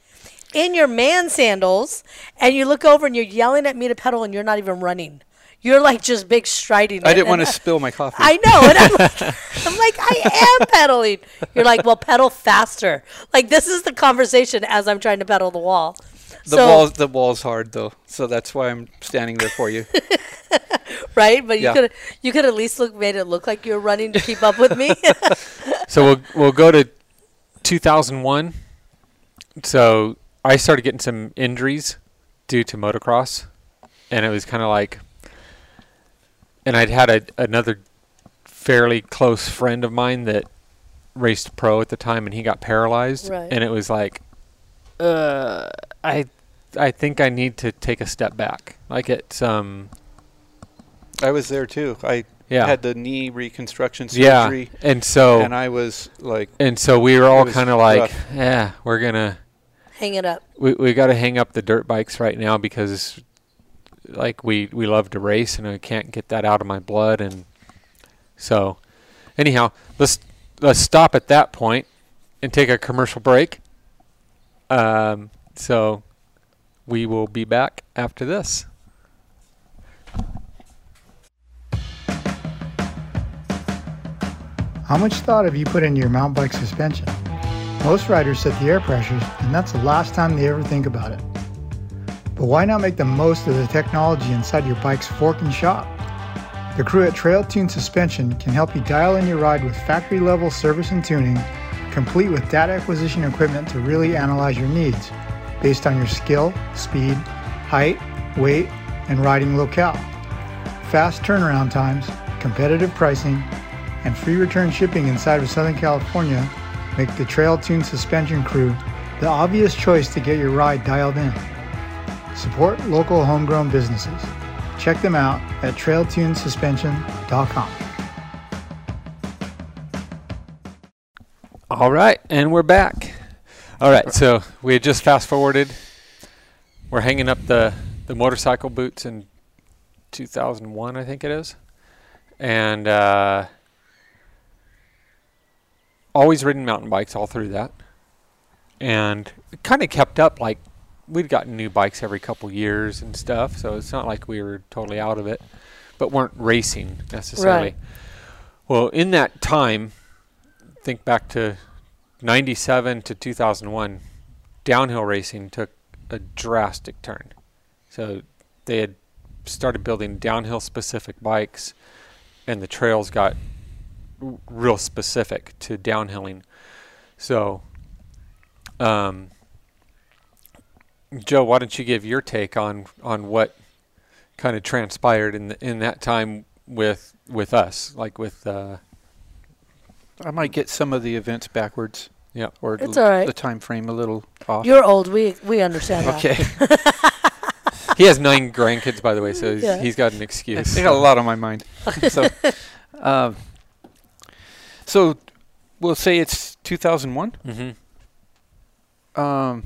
in your man sandals, and you look over and you're yelling at me to pedal, and you're not even running. You're like just big striding. I didn't want to spill my coffee. I know, and I'm like, I'm like, I am pedaling. You're like, well, pedal faster. Like this is the conversation as I'm trying to pedal the wall. the so, wall the wall's hard though, so that's why I'm standing there for you. right? But you Yeah. could you could at least look made it look like you're running to keep up with me. so we'll we'll go to 2001. So I started getting some injuries due to motocross, and it was kind of like, and I'd had a, another fairly close friend of mine that raced pro at the time, and he got paralyzed, Right. and it was like, uh, I I think I need to take a step back. Like it's um I was there too. I yeah had the knee reconstruction surgery. yeah, and so and I was like, and so we were all kind of like, yeah, we're gonna. Hang it up. we we got to hang up the dirt bikes right now because like we we love to race and I can't get that out of my blood and so anyhow let's let's stop at that point and take a commercial break um so we will be back after this How much thought have you put into your mountain bike suspension? Most riders set the air pressures, and that's the last time they ever think about it. But why not make the most of the technology inside your bike's fork and shop? The crew at Trail Tune Suspension can help you dial in your ride with factory level service and tuning, complete with data acquisition equipment to really analyze your needs. based on your skill, speed, height, weight, and riding locale. Fast turnaround times, competitive pricing, and free return shipping inside of Southern California make the Trail Tune Suspension Crew the obvious choice to get your ride dialed in. Support local homegrown businesses. Check them out at trailtunesuspension.com. All right, and we're back. All right, so we had just fast forwarded. We're hanging up the, the motorcycle boots in 2001, I think it is. And uh, always ridden mountain bikes all through that. And kind of kept up, like, we'd gotten new bikes every couple years and stuff, so it's not like we were totally out of it, but weren't racing necessarily. Right. Well, in that time, think back to 97 to 2001 downhill racing took a drastic turn so they had started building downhill specific bikes and the trails got real specific to downhilling so um, joe why don't you give your take on on what kind of transpired in the, in that time with with us like with uh, I might get some of the events backwards. Yep. Or It's l- all right. the time frame a little off. You're old. We we understand that. okay. He has nine grandkids, by the way, so he's, Yeah. he's got an excuse. I got a lot on my mind. so, um, so we'll say it's 2001. hmm Um,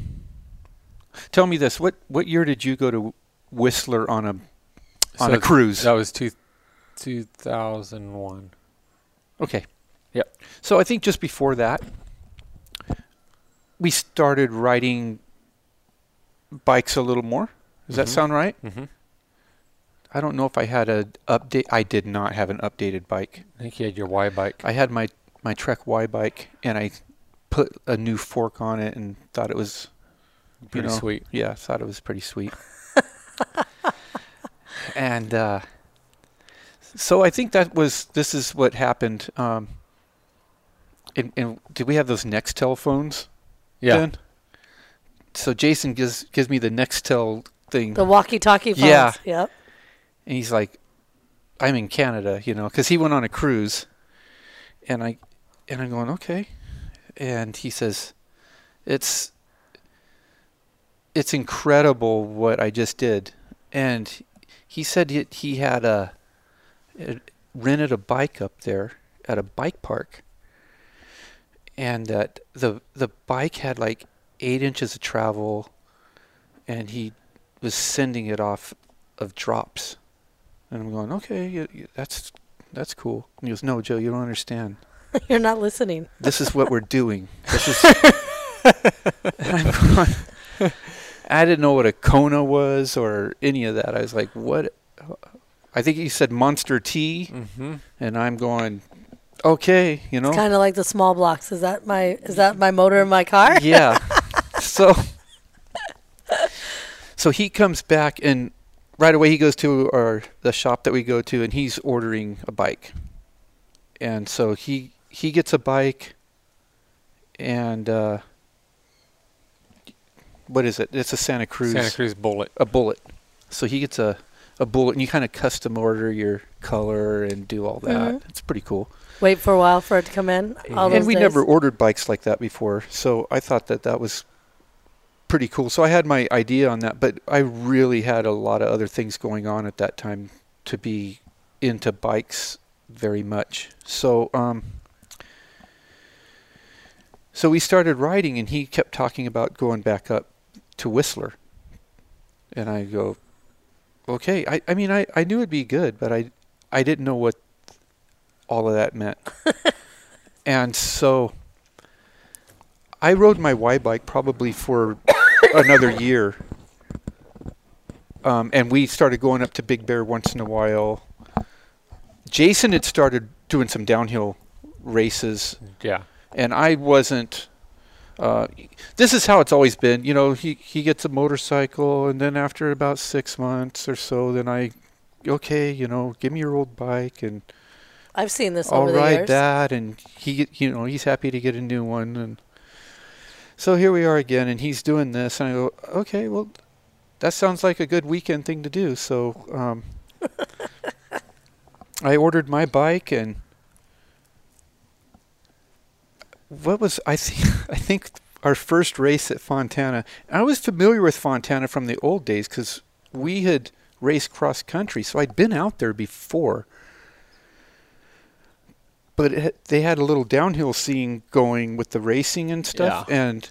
tell me this: what what year did you go to Whistler on a on a cruise? That was two, 2001. Okay. Yep. So I think just before that, we started riding bikes a little more. Does that Mhm. sound right? hmm I don't know if I had a update. I did not have an updated bike. I think you had your Y bike. I had my my Trek Y bike, and I put a new fork on it, and thought it was Pretty know, sweet. yeah, thought it was pretty sweet. and uh, so I think that was this is what happened. Um, and, and did we have those Nextel phones? Yeah. Then? So Jason gives gives me the Nextel thing, The walkie-talkie phones. Yeah. Yep. And he's like, "I'm in Canada," you know, because he went on a cruise, and I, and I'm going okay, and he says, "It's, it's incredible what I just did," and he said he, he had a, had rented a bike up there at a bike park, and that the the bike had like eight inches of travel, and he was sending it off of drops. And I'm going, okay, y y that's that's cool. And he goes, no, Joe, you don't understand. You're not listening. This is what we're doing. This is. and I'm going, I didn't know what a Kona was or any of that. I was like, what? I think he said Monster T, hmm and I'm going, okay, you know. It's kind of like the small blocks. Is that my is that my motor in my car? yeah. So so he comes back and right away he goes to our the shop that we go to and he's ordering a bike. And so he he gets a bike and uh what is it? It's a Santa Cruz Santa Cruz Bullet. a bullet. So he gets a a bullet and you kind of custom order your color and do all that. Mhm. It's pretty cool. Wait for a while for it to come in. All And those and we days. never ordered bikes like that before, so I thought that that was pretty cool. So I had my idea on that, but I really had a lot of other things going on at that time to be into bikes very much. So um so we started riding and he kept talking about going back up to Whistler. And I go, okay. I, I mean, I, I knew it'd be good, but I, I didn't know what all of that meant. and so I rode my Y bike probably for another year. Um, and we started going up to Big Bear once in a while. Jason had started doing some downhill races Yeah. and I wasn't. Uh, this is how it's always been. You know, he he gets a motorcycle, and then after about six months or so, then I, okay, you know, give me your old bike, and I've seen this I'll over the ride years. that, and he, get- you know, he's happy to get a new one, and so here we are again, and he's doing this, and I go, okay, well, that sounds like a good weekend thing to do. So um, I ordered my bike, and what was I think? I think our first race at Fontana. I was familiar with Fontana from the old days because we had raced cross country, so I'd been out there before. But it, they had a little downhill scene going with the racing and stuff, Yeah. and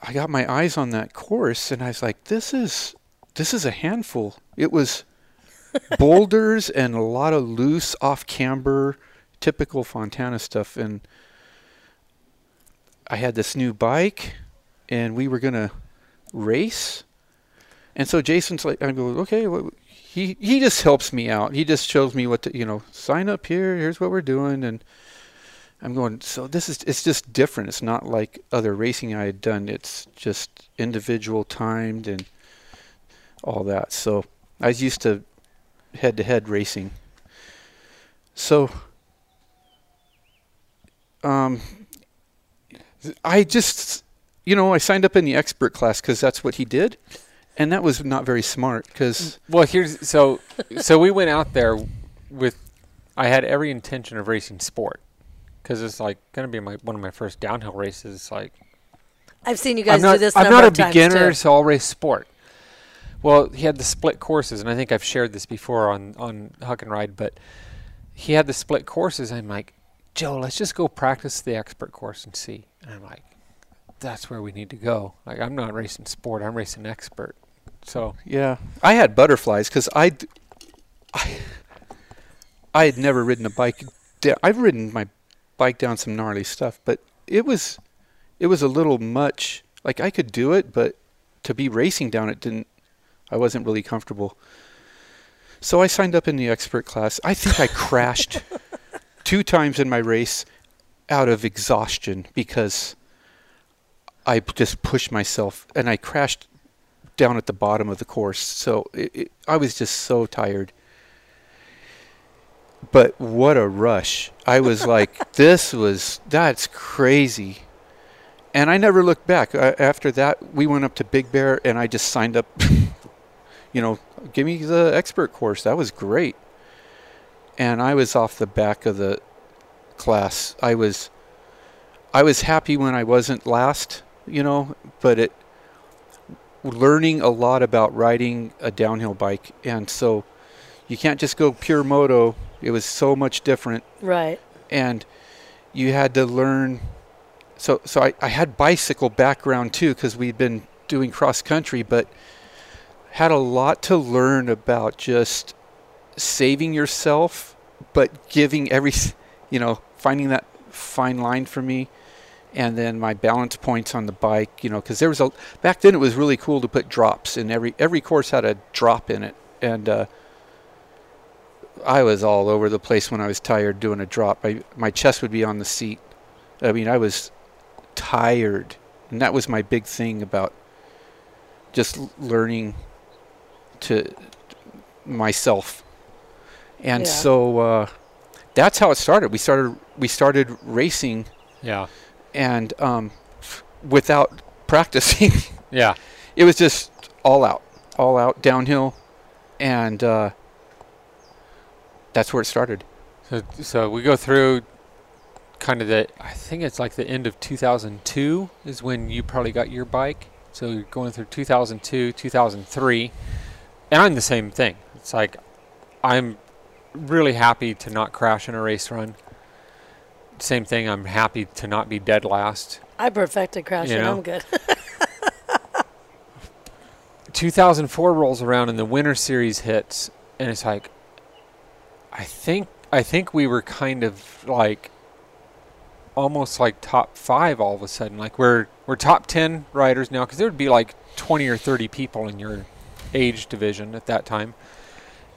I got my eyes on that course, and I was like, "This is this is a handful." It was boulders and a lot of loose off camber, typical Fontana stuff, and I had this new bike, and we were gonna race, and so Jason's like, I go, okay, well, he he just helps me out. He just shows me what to, you know, sign up here. Here's what we're doing, and I'm going. So this is it's just different. It's not like other racing I had done. It's just individual timed and all that. So I was used to head-to-head racing. So um, I just, you know, I signed up in the expert class because that's what he did, and that was not very smart because mm. Well, here's so so we went out there with I had every intention of racing sport because it's like going to be my one of my first downhill races. It's like I've seen you guys I'm not, do this. I'm not a of beginner, too. so I'll race sport. Well, he had the split courses, and I think I've shared this before on on Huck and Ride, but he had the split courses. I'm like, Joe, let's just go practice the expert course and see. And I'm like, that's where we need to go. Like, I'm not racing sport; I'm racing expert. So yeah, I had butterflies because I, I, I had never ridden a bike. I've ridden my bike down some gnarly stuff, but it was, it was a little much. Like I could do it, but to be racing down it didn't. I wasn't really comfortable. So I signed up in the expert class. I think I crashed two times in my race out of exhaustion because I just pushed myself and I crashed down at the bottom of the course. So it, it, I was just so tired. But what a rush. I was like, this was, that's crazy. And I never looked back. Uh, after that, we went up to Big Bear and I just signed up, you know, give me the expert course. That was great. And I was off the back of the class. I was I was happy when I wasn't last, you know, but it learning a lot about riding a downhill bike and so you can't just go pure moto. It was so much different Right. and you had to learn so so I, I had bicycle background too because we'd been doing cross country but had a lot to learn about just saving yourself but giving every you know finding that fine line for me and then my balance points on the bike you know because there was a back then it was really cool to put drops in every every course had a drop in it and uh, I was all over the place when I was tired doing a drop. I, my chest would be on the seat. I mean, I was tired, and that was my big thing about just learning to myself. And Yeah. so uh, that's how it started. We started we started racing, yeah, and um, without practicing, yeah. it was just all out, all out downhill, and uh, that's where it started. So, so we go through kind of the, I think it's like the end of 2002 is when you probably got your bike. So you're going through 2002, 2003. And I'm the same thing. It's like I'm really happy to not crash in a race run. Same thing, I'm happy to not be dead last. I perfected crashing. know? I'm good. 2004 rolls around and the winter series hits and it's like i think i think we were kind of like almost like top 5 all of a sudden like we're we're top 10 riders now cuz there would be like 20 or 30 people in your age division at that time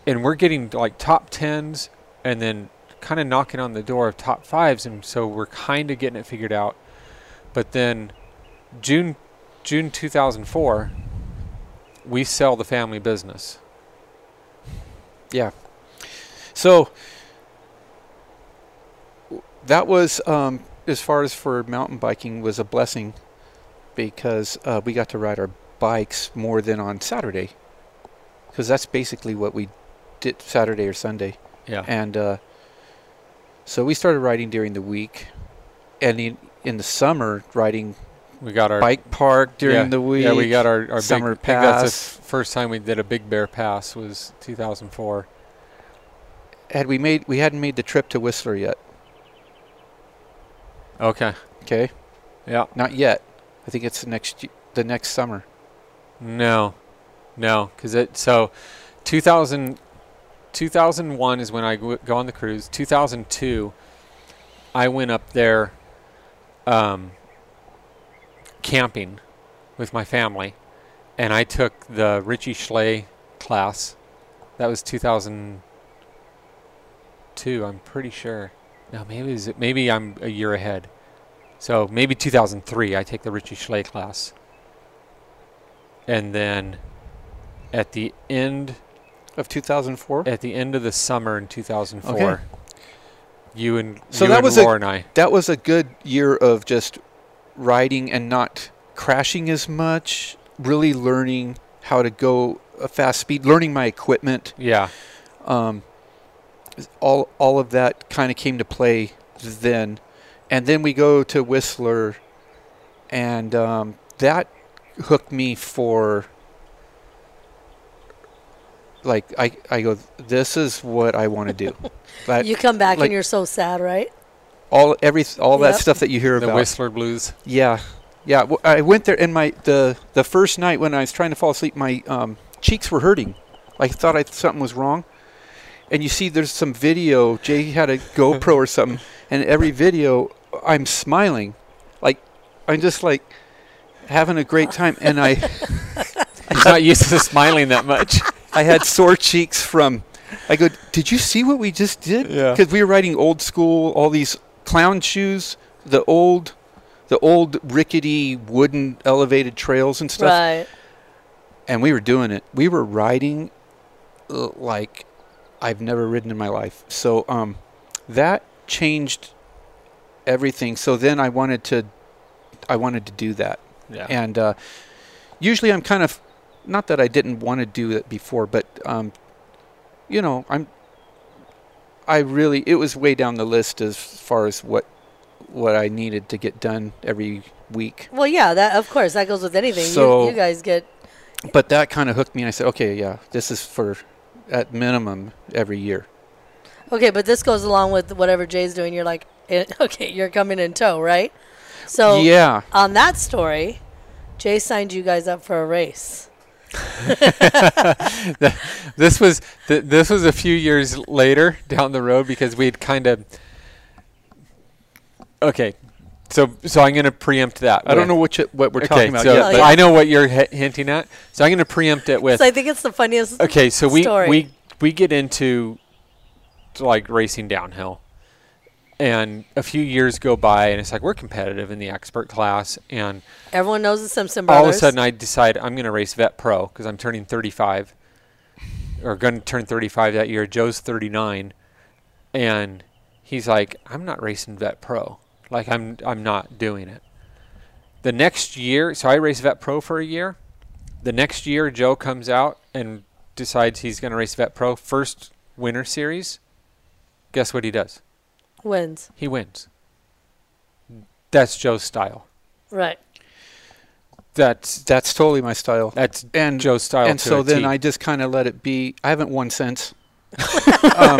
and we're getting like top 10s and then kind of knocking on the door of top 5s and so we're kind of getting it figured out but then June June 2004 we sell the family business. Yeah. So that was, um, as far as for mountain biking, was a blessing because uh, we got to ride our bikes more than on Saturday, because that's basically what we did Saturday or Sunday, Yeah. and uh, so we started riding during the week, and in in the summer riding we got our bike park during yeah, the week. Yeah, we got our, our summer big, think That's pass. the first time we did a Big Bear Pass was 2004. Had we made we hadn't made the trip to Whistler yet. Okay. Okay, Yeah. not yet. I think it's the next the next summer. No, no, because it so 2000, 2001 is when I go on the cruise. 2002, I went up there um, camping with my family, and I took the Richie Schley class. That was 2002. I'm pretty sure. No, maybe is it, maybe I'm a year ahead. So maybe 2003. I take the Richie Schley class and then at the end Of 2004. at the end of the summer in 2004 Okay. you and So you that and was a- and I that was a good year of just riding and not crashing as much, really learning how to go a fast speed, learning my equipment. yeah Um, all all of that kind of came to play then, and then we go to Whistler, and um, that hooked me for. Like I, I go. This is what I want to do. That you come back like- and you're so sad, right? all every all Yep. that stuff that you hear the about. Whistler Blues Yeah, yeah. I went there, and my the the first night when I was trying to fall asleep, my um, cheeks were hurting. I thought I something was wrong. And you see, there's some video. Jay had a GoPro or something, and every video, I'm smiling, like I'm just like having a great time. And I he's not used to smiling that much I had sore cheeks from. I go, did you see what we just did? Yeah. Because we were riding old school, all these clown shoes, the old, the old rickety wooden elevated trails and stuff, Right. and we were doing it. We were riding uh, like I've never ridden in my life. So um, that changed everything. So then I wanted to, I wanted to do that. yeah And uh, usually I'm kind of, not that I didn't want to do it before, but um, you know, I'm, I really, it was way down the list as far as what, what I needed to get done every week. Well, yeah, that of course that goes with anything. So- you, you guys get But that kind of hooked me, and I said, okay, yeah, this is for, at minimum, every year. okay, but this goes along with whatever Jay's doing. You're like, eh, okay, you're coming in tow, right? So yeah, on that story, Jay signed you guys up for a race. this was th- this was a few years later down the road because we'd kind of okay so so i'm going to preempt that I don't know what you, what we're okay talking about so yet, but yeah. i know what you're h- hinting at so i'm going to preempt it with So I think it's the funniest. okay so we story. we we get into like racing downhill and a few years go by and it's like we're competitive in the expert class and Everyone knows the Simpson brothers. all of a sudden I decide I'm going to race Vet Pro because I'm turning 35 or going to turn 35 that year. Joe's 39 and he's like I'm not racing Vet Pro. Like I'm I'm not doing it. The next year, so I race Vet Pro for a year. The next year Joe comes out and decides he's going to race Vet Pro first winter series. Guess what he does? Wins. He wins. That's Joe's style. Right. That's that's totally my style. that's And Joe's style. and to so a then I just kind of let it be. I haven't won since. um,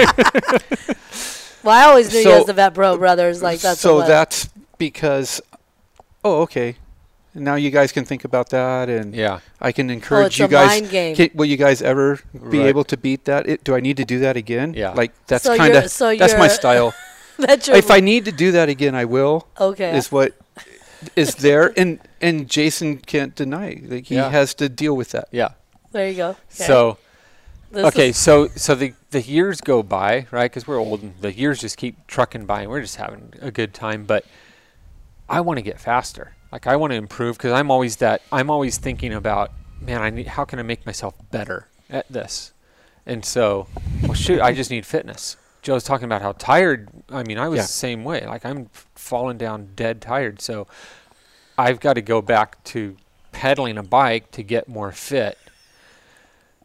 Well, I always knew you So- as the Vet Bro brothers. Like that's so that's because. Oh, okay. Now you guys can think about that, and yeah. I can oh, encourage it's you a guys. mind game. Can, will you guys ever be Right. able to beat that? It, do I need to do that again? Yeah. Like that's so kind of so that's my style. That's your, if I need to do that again, I will. okay. Is what is there, and and Jason can't deny. Like he Yeah. has to deal with that. Yeah. there you go. Okay. So This okay, so so the the years go by, right? Because we're old, and the years just keep trucking by, and we're just having a good time. But I want to get faster. Like I want to improve because I'm always that. I'm always thinking about, man, I need. How can I make myself better at this? And so, well, shoot, I just need fitness. Joe's talking about how tired. I mean, I was Yeah. the same way. Like I'm f- falling down dead tired. So I've got to go back to pedaling a bike to get more fit.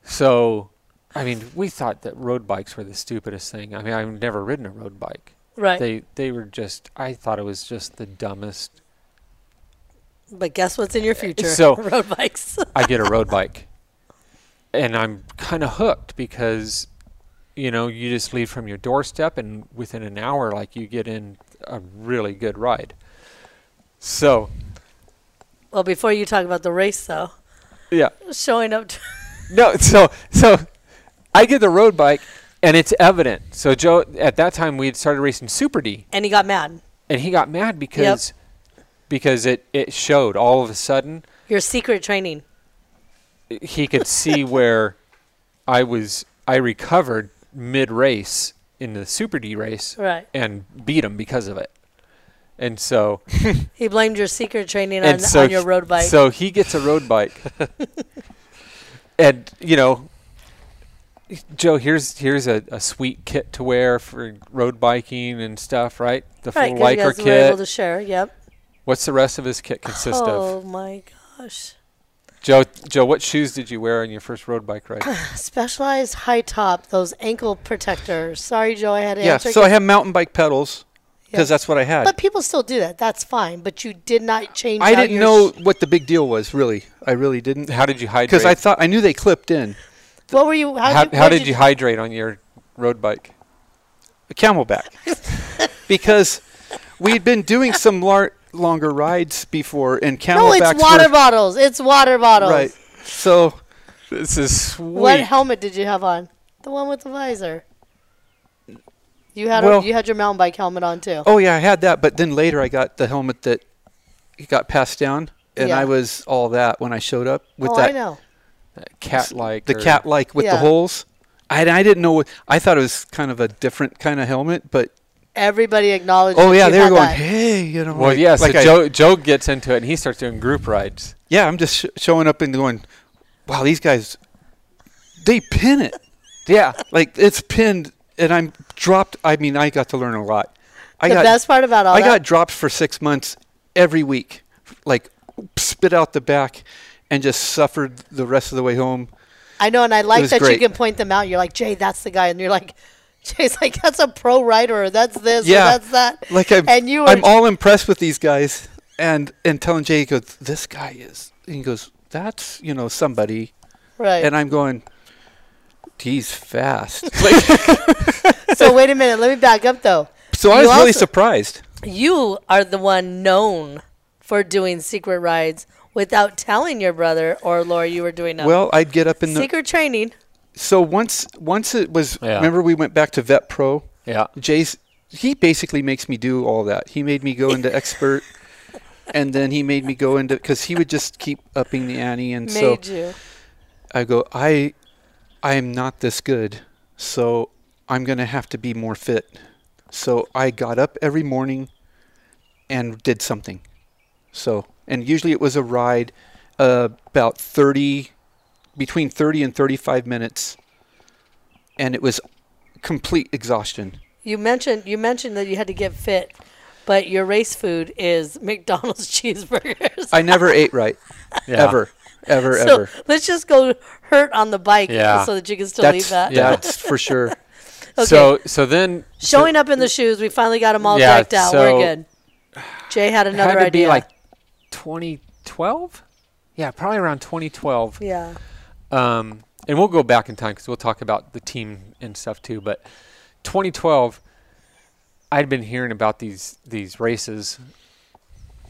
So, I mean, we thought that road bikes were the stupidest thing. I mean, I've never ridden a road bike. Right. They they were just. I thought it was just the dumbest. but guess what's in your future? So- road bikes. I get a road bike, and I'm kind of hooked because, you know, you just leave from your doorstep, and within an hour, like you get in a really good ride. So well, before you talk about the race, though, yeah, showing up. No, so so I get the road bike, and it's evident. So Joe, at that time, we had started racing Super D, and he got mad. and he got mad because because it it showed all of a sudden Your secret training. he could see where I was I recovered mid race in the Super D race Right. and beat him because of it. And so He blamed your secret training on, so on your road bike. So he gets a road bike. and you know Joe, here's here's a, a sweet kit to wear for road biking and stuff, right? The right, full 'cause you Lycra guys were able kit. to share. Yep. What's the rest of his kit consist oh of? Oh my gosh. Joe Joe, what shoes did you wear on your first road bike ride? Specialized high top, those ankle protectors. Sorry, Joe, I had to Yeah, answer. so I have mountain bike pedals because Yeah. that's what I had. But people still do that. That's fine. But you did not change. I out didn't your know sh- what the big deal was. Really, I really didn't. How did you hydrate? Because I thought I knew they clipped in what were you? How, how, did, how what did you hydrate on your road bike? a CamelBak because we'd been doing some lar- longer rides before, and No, CamelBaks it's water were bottles. It's water bottles. right. So This is sweet. What helmet did you have on? The one with the visor. You had Well- a, you had your mountain bike helmet on too. Oh yeah, I had that, but then later I got the helmet that got passed down, and Yeah. I was all that when I showed up with oh, that I know. Catlike the Catlike with Yeah. the holes. I, I didn't know what I thought it was kind of a different kind of helmet, but Everybody acknowledged. oh yeah, they were going, that. hey, you know. Well, like- yeah. So like I- Joe Joe gets into it and he starts doing group rides. yeah, I'm just sh- showing up and going, wow, these guys, they pin it Yeah. like it's pinned, and I'm dropped. I mean, I got to learn a lot. I the got best part about all I that. got dropped for six months every week, like spit out the back, and just suffered the rest of the way home. I know, and I like was that you can point them out. You're like, Jay, that's the guy, and you're like, Jay's like, that's a pro rider, or that's this, Yeah. or that's that. Like I'm, And you I'm all impressed with these guys, and and telling Jay, he goes, this guy is, and he goes, that's you know somebody, Right. and I'm going, he's fast. So wait a minute. Let me back up though. so I You was really surprised. You are the one known for doing secret rides without telling your brother or Laura you were doing them. Well, I'd get up in the secret training. So once once it was. Yeah. Remember we went back to Vet Pro. Yeah. Jay's he basically makes me do all that. He made me go into expert, and then he made me go into because he would just keep upping the ante, and so you. I go, I, I am not this good, so I'm gonna have to be more fit. So I got up every morning, and did something. So and usually it was a ride, uh, about thirty, between thirty and thirty-five minutes, and it was complete exhaustion. You mentioned you mentioned that you had to get fit, but your race food is McDonald's cheeseburgers. I never ate right, Yeah. ever, ever, so ever. let's just go hurt on the bike Yeah. so that you can still eat That's that. Yeah. that's for sure. Okay. So so then Showing up in the shoes, we finally got them all Yeah, decked out. so- We're good. Jay had it another had to idea. be like 2012. Yeah, probably around 2012. yeah. Um, and we'll go back in time because we'll talk about the team and stuff too. But 2012, I'd been hearing about these these races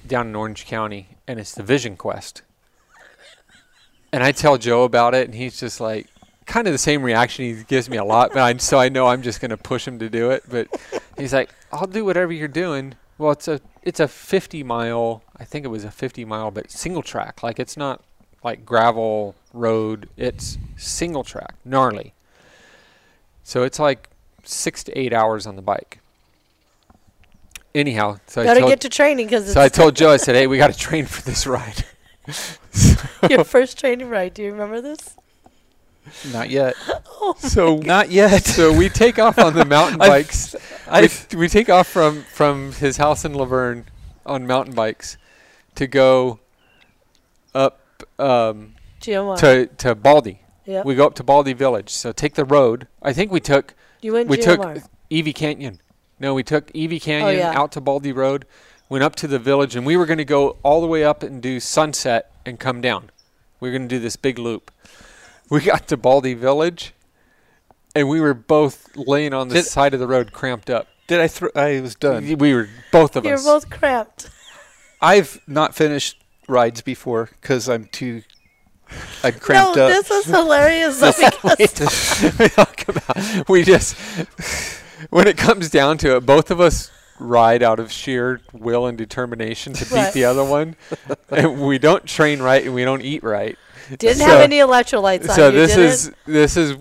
down in Orange County, and it's the Vision Quest. And I tell Joe about it, and he's just like, kind of the same reaction he gives me a lot. But I, so I know I'm just going to push him to do it. But he's like, I'll do whatever you're doing. Well, it's a it's a 50 mile. I think it was a 50 mile, but single track. Like it's not like gravel road. It's single track, gnarly. So it's like six to eight hours on the bike. Anyhow, so I Gotta told, get to training because so I told Joe, I said, "Hey, we got to train for this ride." your first training ride. Do you remember this? Not yet. Oh so Not yet. so we take off on the mountain I've- bikes. we, I've, we take off from from his house in La Verne on mountain bikes to go up um, GMR. to to Baldy. Yep. We go up to Baldy Village. So take the road. I think we took you went we GMR. took Evey Canyon. No, we took Evey Canyon Oh, yeah. out to Baldy Road, went up to the village, and we were going to go all the way up and do Sunset and come down. We were going to do this big loop. We got to Baldy Village, and we were both laying on the Did- side of the road, cramped up. Did I? Thro- I was done. We were both of You're us. both cramped. I've not finished rides before because I'm too. I'm cramped no, up. this is hilarious. because we talk about we just when it comes down to it, both of us ride out of sheer will and determination to beat Right. the other one, and we don't train right and we don't eat right. didn't So- have any electrolytes on so you, this is this is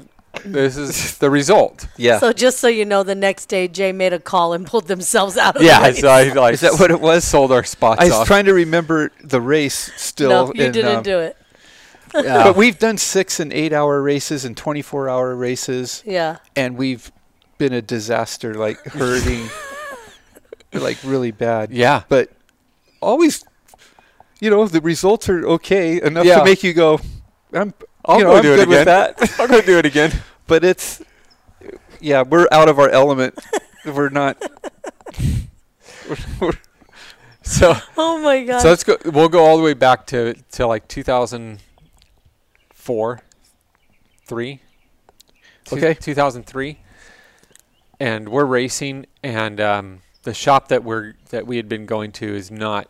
this is the result. yeah. So just so you know, the next day Jay made a call and pulled themselves out of Yeah, the race. so I like Is that what it was? sold our spots I was off. trying to remember the race still. no, you and, didn't um, do it. Yeah. But we've done six and eight hour races and 24 hour races, Yeah. and we've been a disaster, like hurting, like really bad. yeah, But always, you know, the results are okay enough Yeah. to make you go, I'm, I'll you know, go I'm do it again. with that. I'll go do it again. but it's, yeah, we're out of our element. we're not. we're- we're- So Oh my god. so let's go. We'll go all the way back to to like 2004, three. Okay. 2003, and we're racing, and um, the shop that we're that we had been going to is not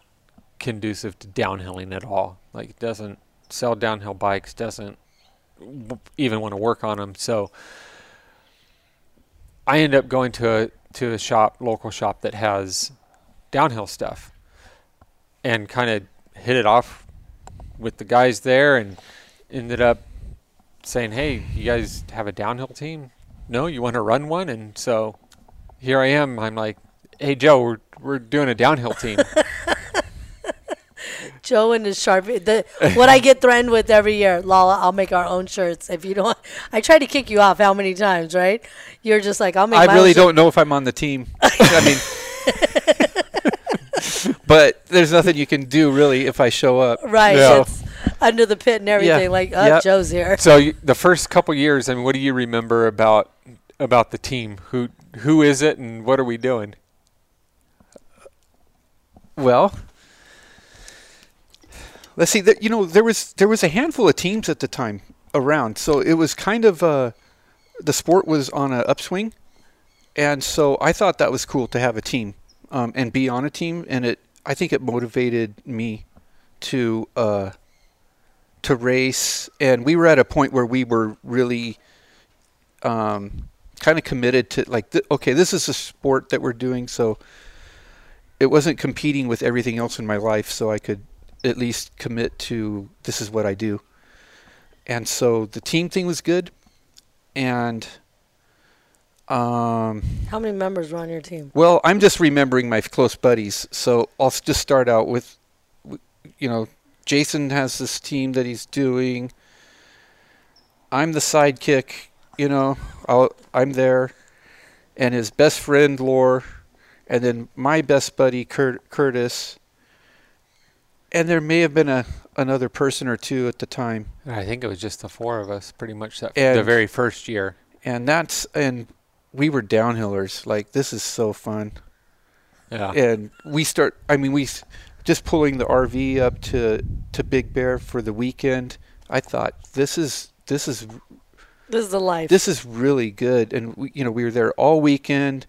conducive to downhilling at all. Like it doesn't sell downhill bikes, doesn't w- even want to work on them. So I end up going to a to a shop, local shop that has downhill stuff, and kind of hit it off with the guys there, and ended up saying, "Hey, you guys have a downhill team? No, you want to run one?" And so here I am. I'm like, "Hey, Joe, we're we're doing a downhill team." Joe and his sharpie. The, what I get threatened with every year, Lala, I'll make our own shirts. If you don't, I try to kick you off how many times, right? You're just like, I'll make. I my really own don't know if I'm on the team. I mean, but there's nothing you can do really if I show up. Right. Yeah. It's under the pit and everything. Like, oh, Yep. Joe's here. so you, the first couple years, I mean, what do you remember about about the team? Who who is it, and what are we doing? Well, let's see. That you know, there was there was a handful of teams at the time around, so it was kind of uh, the sport was on an upswing, and so I thought that was cool to have a team um, and be on a team, and it I think it motivated me to uh, to race, and we were at a point where we were really um, kind of committed to like, th- okay, this is a sport that we're doing, so it wasn't competing with everything else in my life, so I could at least commit to this is what I do. And so the team thing was good, and um, How many members were on your team? well, I'm just remembering my close buddies, so I'll just start out with, you know, Jason has this team that he's doing. I'm the sidekick, you know, I'll, I'm there, and his best friend Lore, and then my best buddy Kurt, Curtis, and there may have been a another person or two at the time, I think it was just the four of us, pretty much that the very first year. and that's and we were downhillers. Like this is so fun. Yeah. and we start i mean we just pulling the rv up to to big bear for the weekend i thought this is this is This is the life. this is really good and we, you know we were there all weekend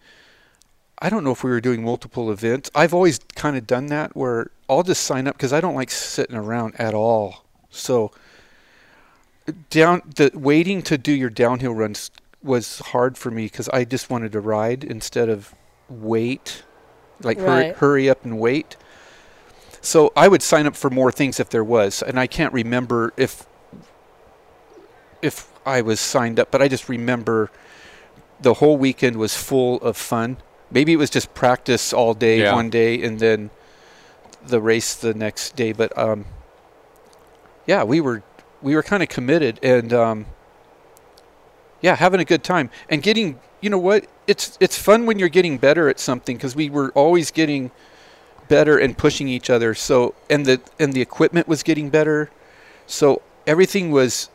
i don't know if we were doing multiple events. I've always kind of done that where i'll just sign up because i don't like sitting around at all. So down the waiting to do your downhill runs was hard for me because i just wanted to ride instead of wait like hurry, hurry up and wait. So i would sign up for more things if there was and i can't remember if if I was signed up, but I just remember the whole weekend was full of fun. Maybe it was just practice all day Yeah. one day and then the race the next day, but um yeah, we were we were kind of committed and um yeah, having a good time and getting, you know what? It's it's fun when you're getting better at something cuz we were always getting better and pushing each other. So and the and the equipment was getting better. So everything was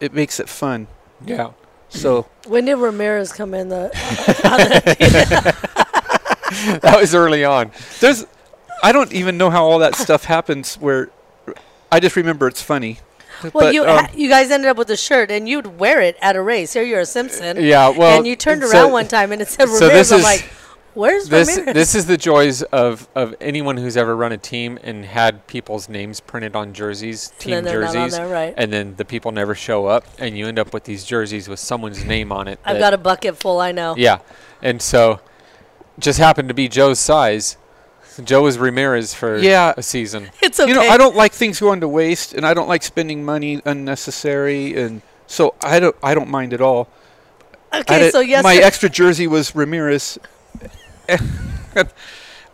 it makes it fun. Yeah. So When did Ramirez come in the? that was early on. there's I don't even know how all that stuff happens where I just remember it's funny. Well, But, you um, ha- you guys ended up with a shirt, and you'd wear it at a race. Here you're a Simpson. Yeah, well, and you turned so- around one time and it said so Ramirez. this I'm is- like, where's This Ramirez? this is the joys of, of anyone who's ever run a team and had people's names printed on jerseys, And team then they're not on jerseys, there, right? and then the people never show up, and you end up with these jerseys with someone's name on it. I've got a bucket full. I know. Yeah, and so just happened to be Joe's size. Joe was Ramirez for Yeah. a season. It's okay. You know, I don't like things going to waste, and I don't like spending money unnecessary, and so I don't. I don't mind at all. Okay, so yes, my extra jersey was Ramirez.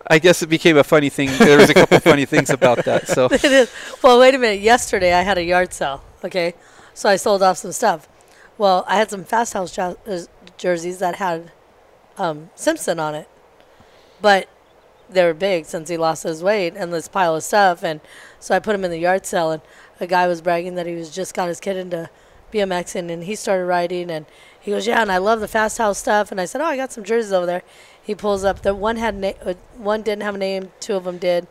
I guess it became a funny thing. There was a couple funny things about that. So it is. Well, wait a minute. Yesterday I had a yard sale. Okay, so I sold off some stuff. Well, I had some Fasthouse uh, jerseys that had um, Simpson on it, but they were big since he lost his weight and this pile of stuff. And so I put them in the yard sale, and a guy was bragging that he was just got his kid into BMXing, and he started riding, and he goes, "Yeah, and I love the Fasthouse stuff." And I said, "Oh, I got some jerseys over there." He pulls up. The one had na- uh, one didn't have a name. Two of them did.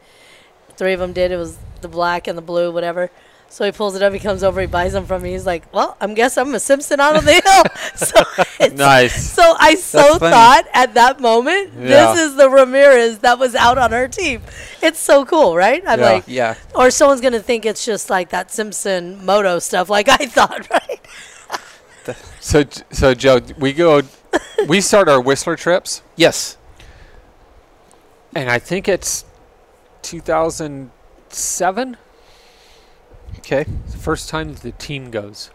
Three of them did. It was the black and the blue, whatever. So he pulls it up. He comes over. He buys them from me. He's like, "Well, I'm guess I'm a Simpson out of the hill." so it's, Nice. So I so thought at that moment, Yeah. this is the Ramirez that was out on our team. It's so cool, right? I'm Yeah. like, yeah, or someone's gonna think it's just like that Simpson moto stuff, like I thought, right? So so Joe, we go, we start our Whistler trips, yes, and I think it's 2007. okay, It's the first time the team goes.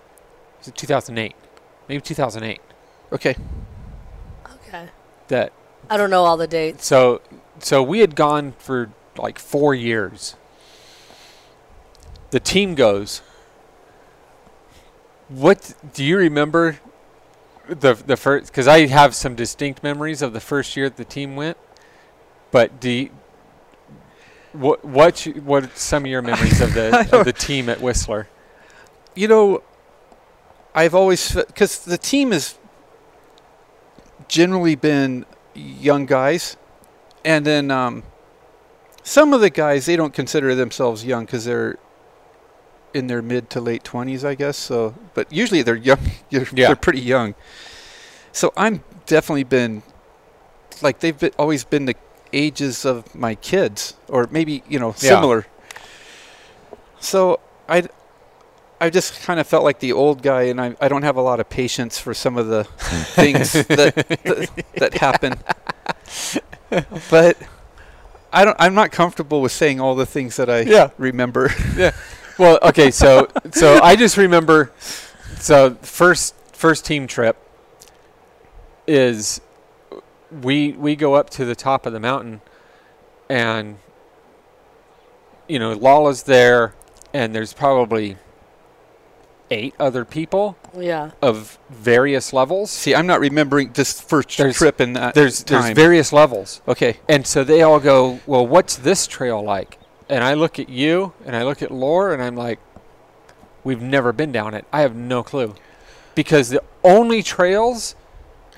Is it 2008? Maybe 2008. okay. Okay. That I don't know all the dates. so so we had gone for like four years. The team goes. What do you remember? The the first because I have some distinct memories of the first year that the team went, but do you, what what you- what some of your memories of the of the team at Whistler? You know, I've always because the team has generally been young guys, and then um, some of the guys they don't consider themselves young because they're in their mid to late twenties, I guess. So, but usually they're young. They're, Yeah. they're pretty young. So I'm definitely been like they've been, always been the ages of my kids, or maybe you know Yeah. similar. So I, I just kind of felt like the old guy, and I, I don't have a lot of patience for some of the things that, that that happen. But I don't. I'm not comfortable with saying all the things that I Yeah. remember. Well, okay, so so I just remember so first first team trip is we we go up to the top of the mountain and you know, Lala's there and there's probably eight other people Yeah. of various levels. See, I'm not remembering this first There's- trip in that There's time. there's various levels. okay. And so they all go, Well, what's this trail like? And I look at you and I look at Lore and I'm like, We've never been down it. I have no clue. Because the only trails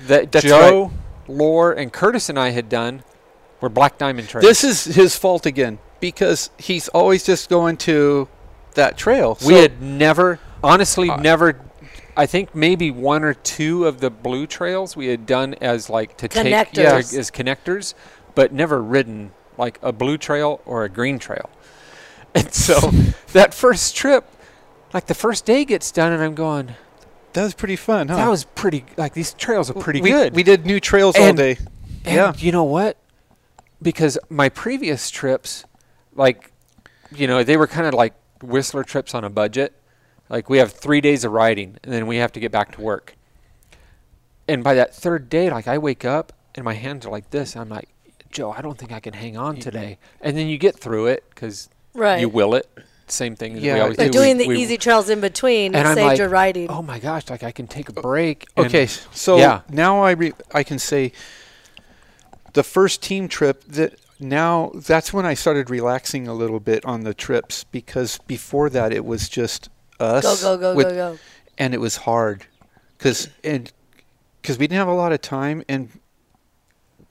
that That's Joe, Lore, and Curtis and I had done were Black Diamond trails. This is his fault again because he's always just going to that trail. we So- had never, honestly, Uh, never. I think maybe one or two of the blue trails we had done as like to take yeah, as connectors, but never ridden like a blue trail or a green trail. And so that first trip, like the first day gets done, and I'm going, that was pretty fun, huh? that was pretty. Like these trails are pretty we, good. We did new trails all day. And Yeah. you know what? Because my previous trips, like, you know, they were kind of like Whistler trips on a budget. Like, we have three days of riding, and then we have to get back to work. And by that third day, like, I wake up and my hands are like this. I'm like, Joe, I don't think I can hang on today. And then you get through it because Right. you will it. Same thing as we Yeah, always But do. doing We- the we- easy trails in between and I'm saved like, your riding. oh my gosh, like I can take a break. Okay, so Yeah. now I re- I can say the first team trip that now that's when I started relaxing a little bit on the trips because before that it was just us Go, go, go, with- go, go. and it was hard because and because we didn't have a lot of time and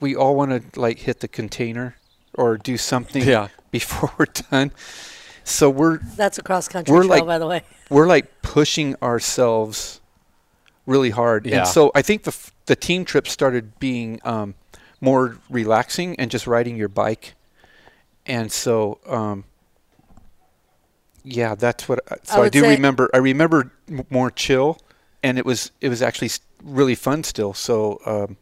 we all want to like hit the container or do something Yeah. before we're done so we're That's a cross country We're trail, like- by the way. we're like pushing ourselves really hard Yeah. and so i think the f- the team trip started being um, more relaxing and just riding your bike and so um, yeah that's what I- so i, would do say- remember i remember m- more chill and it was it was actually s- really fun still so um,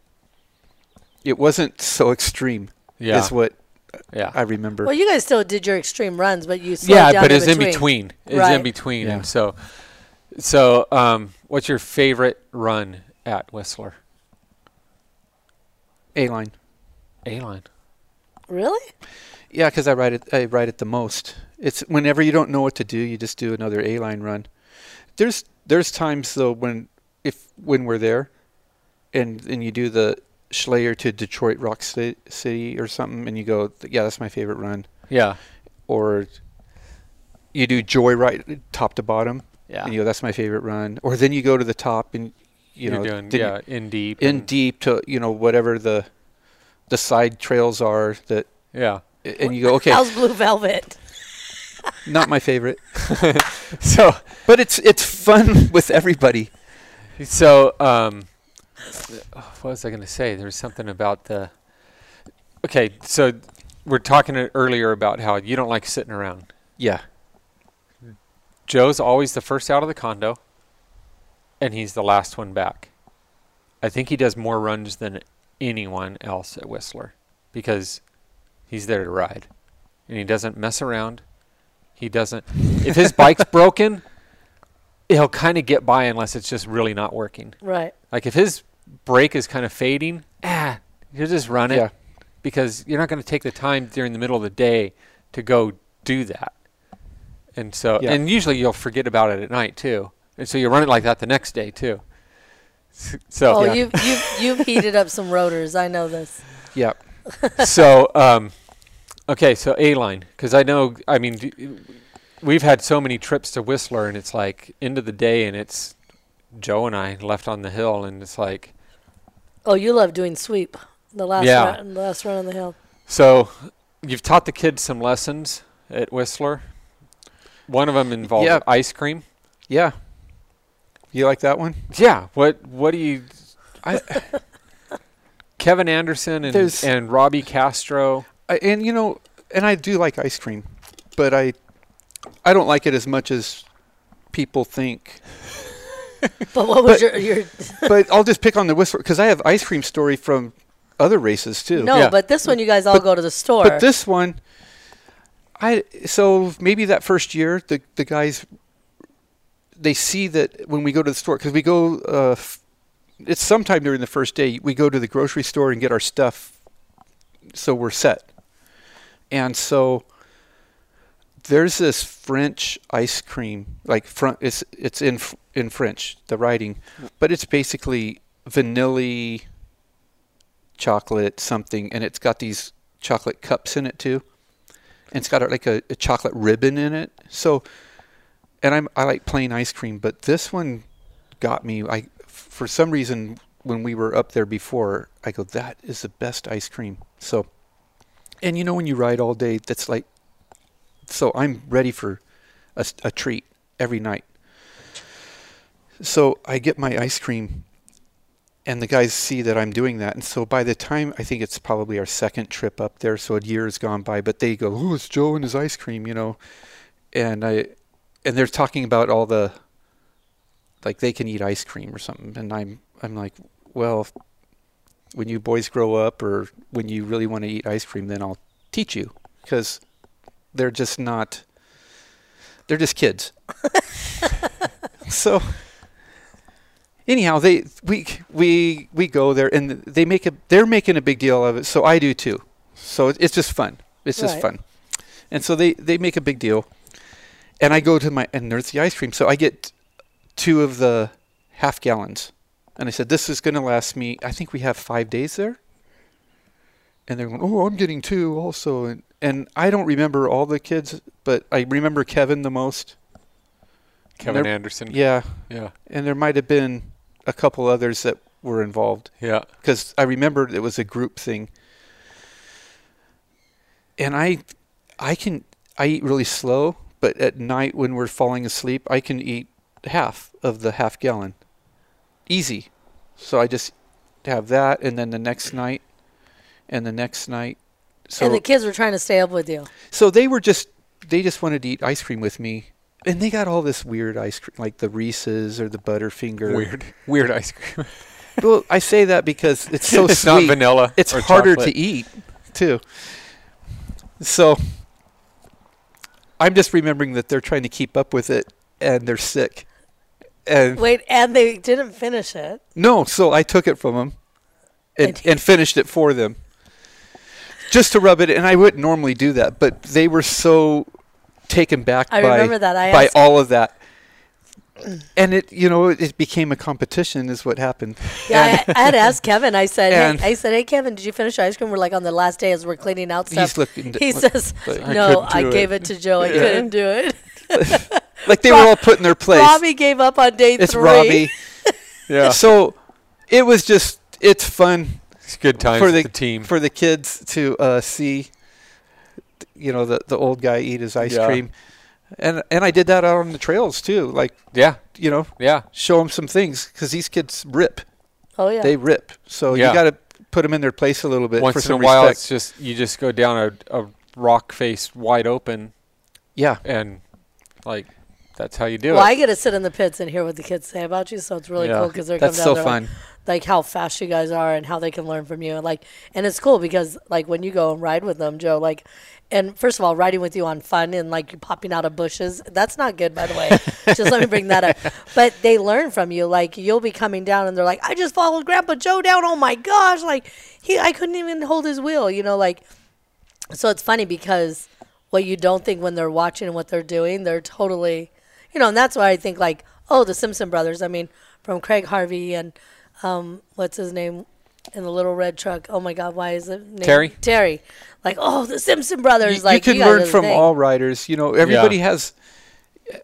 it wasn't so extreme Yeah. is what yeah. i remember Well, you guys still did your extreme runs, but you slowed yeah, down but in it's in between. between. It's in between, Yeah. and so, so, um, what's your favorite run at Whistler? a-line A line. Really? Yeah, because I ride it. I ride it the most. It's whenever you don't know what to do, you just do another A line run. There's there's times though when if when we're there, and and you do the Schleyer to Detroit Rock City or something, and you go, yeah, that's my favorite run. Yeah. Or you do Joyride top to bottom, Yeah. and you go, that's my favorite run. Or then you go to the top and you You are know doing then yeah in deep. in deep to you know whatever the the side trails are that, Yeah. and you go, okay, How's Blue Velvet? not my favorite. So But it's it's fun with everybody. so um, what was I going to say? There was something about the. Okay, so we're talking earlier about how you don't like sitting around. Yeah. Joe's always the first out of the condo, and he's the last one back. I think he does more runs than anyone else at Whistler because he's there to ride, and he doesn't mess around. He doesn't. If his bike's broken, he'll kind of get by unless it's just really not working. Right. Like if his brake is kind of fading, ah, you just run it Yeah. because you're not going to take the time during the middle of the day to go do that. And so, Yeah. and usually you'll forget about it at night too. And so you run it like that the next day too. So, Oh, Yeah. you've you've you've heated up some rotors. I know this. Yeah. so, um, okay, so A line, because I know, I mean, d- we've had so many trips to Whistler, and it's like end of the day, and it's Joe and I left on the hill, and it's like, Oh, you love doing sweep. The last Yeah. run, the last run on the hill. So, you've taught the kids some lessons at Whistler. One of them involved Yeah. ice cream. Yeah. You like that one? Yeah. What What do you? I Kevin Anderson and There's- and Robbie Castro. I, and you know, and I do like ice cream, but I I don't like it as much as people think. But what was But- your your? but I'll just pick on the Whistler because I have ice cream story from other races too. No, Yeah. but this one you guys all But- go to the store. But this one, I so maybe that first year the the guys they see that when we go to the store because we go uh, it's sometime during the first day we go to the grocery store and get our stuff so we're set and so there's this French ice cream like front it's it's in in French the writing but it's basically vanilla chocolate something and it's got these chocolate cups in it too. And it's got like a, a chocolate ribbon in it. So and I'm I like plain ice cream but this one got me I for some reason when we were up there before I go that is the best ice cream. So and you know when you ride all day that's like so I'm ready for a treat every night so I get my ice cream and the guys see that I'm doing that. And so by the time I think it's probably our second trip up there, so a year has gone by, but they go, "Oh, it's Joe and his ice cream," you know, and I, and they're talking about all the, like they can eat ice cream or something, and I'm I'm like, well, when you boys grow up or when you really want to eat ice cream, then I'll teach you because they're just not, they're just kids. so anyhow, they we we we go there and they make a they're making a big deal of it, so I do too. So it's just fun. It's just Right. fun. And so they they make a big deal, and I go to my and there's the ice cream. So I get two of the half gallons, and I said this is going to last me. I think we have five days there. and they're going, "Oh, I'm getting two also." And and I don't remember all the kids, but I remember Kevin the most. Kevin They're- Anderson. Yeah, Yeah. and there might have been a couple others that were involved Yeah. because I remember it was a group thing. And I, I can I eat really slow, but at night when we're falling asleep, I can eat half of the half gallon, easy. So I just have that, and then the next night, and the next night. So and the kids were trying to stay up with you. so they were just they just wanted to eat ice cream with me, and they got all this weird ice cream like the Reese's or the Butterfinger. Weird. Weird ice cream. Well, I say that because it's so it's sweet. not vanilla. it's or harder chocolate. to eat too. So I'm just remembering that they're trying to keep up with it and they're sick. And Wait, and they didn't finish it. no, so I took it from them and, And- and finished it for them. Just to rub it and I wouldn't normally do that, but they were so taken back I by remember that. I by asked, all of that. And it you know, it became a competition is what happened. yeah, I, I had asked Kevin. I said, hey, I said, hey, Kevin, did you finish your ice cream? We're like on the last day as we're cleaning out stuff. He's looking he look- says, like, I no, couldn't I gave it." it to Joe. I Yeah. couldn't do it. like they were all put in their place. Robbie gave up on day it's three. Robbie. Yeah. So it was just it's fun It's good times for with the, the team. for the kids to uh, see you know the the old guy eat his ice Yeah. cream. And and I did that out on the trails too, like yeah. you know, Yeah. show them some things cuz these kids rip. Oh yeah. They rip. So Yeah. you got to put them in their place a little bit Once for in a while, respect. it's just you just go down a, a rock face wide open, yeah. and like that's how you do well, it. Well, I get to sit in the pits and hear what the kids say about you, so it's really Yeah. cool because they're That's coming down so like, fun. like how fast you guys are and how they can learn from you and like and it's cool because like when you go and ride with them joe like and first of all riding with you on fun and like you popping out of bushes that's not good by the way just let me bring that up but they learn from you like you'll be coming down and they're like i just followed grandpa joe down oh my gosh like he i couldn't even hold his wheel you know like so it's funny because what you don't think when they're watching and what they're doing they're totally you know and that's why i think like oh the simpson brothers i mean from craig harvey and um, what's his name in the little red truck? Oh my God, why is it named Terry? Terry, like oh the Simpson brothers. you, like you can guys learn from thing. all riders. You know, everybody has.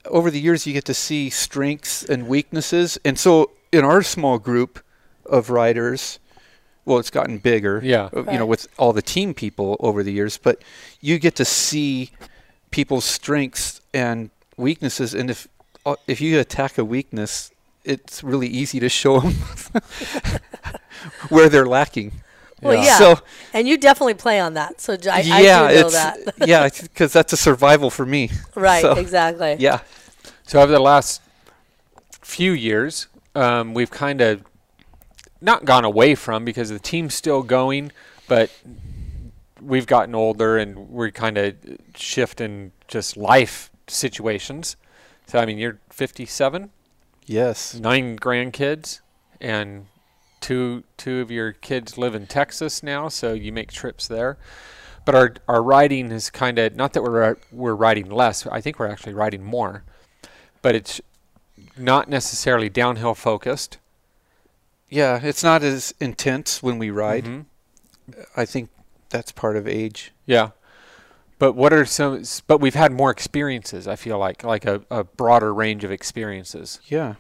Over the years, you get to see strengths and weaknesses, and so in our small group of riders, well, it's gotten bigger. Yeah. You know, with all the team people over the years, but you get to see people's strengths and weaknesses, and if uh, if you attack a weakness, it's really easy to show them where they're lacking. Well, yeah, So and you definitely play on that. So j- I, yeah, I do know it's that. yeah, because that's a survival for me. right, so- exactly. Yeah. So over the last few years, um, we've kind of not gone away from because the team's still going, but we've gotten older and we're kind of shifting just life situations. So I mean, you're 57, Yes. nine grandkids, and two two of your kids live in Texas now, so you make trips there. But our our riding is kind of not that we're we're riding less. I think we're actually riding more, but it's not necessarily downhill focused. Yeah, it's not as intense when we ride. Mhm. I think that's part of age. Yeah. But what are some? But we've had more experiences. I feel like like a, a broader range of experiences. Yeah.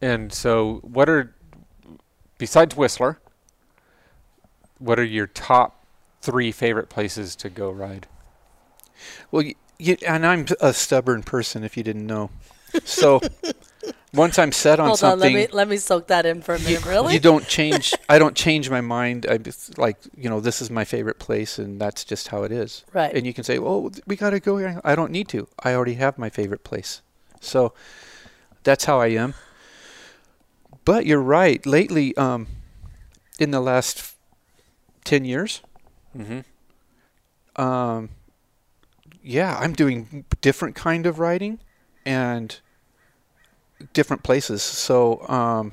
And so, what are besides Whistler? What are your top three favorite places to go ride? Well, y y and I'm a stubborn person, if you didn't know. So once I'm set on Hold on, let something, me let me soak that in for a minute. really? you don't change. I don't change my mind. I just like you know this is my favorite place, and that's just how it is. Right. And you can say, "Oh, we got to go here." I don't need to. I already have my favorite place. So that's how I am. But you're right. Lately, um, in the last ten years, Mm-hmm. um, yeah, I'm doing different kind of riding and different places. So um,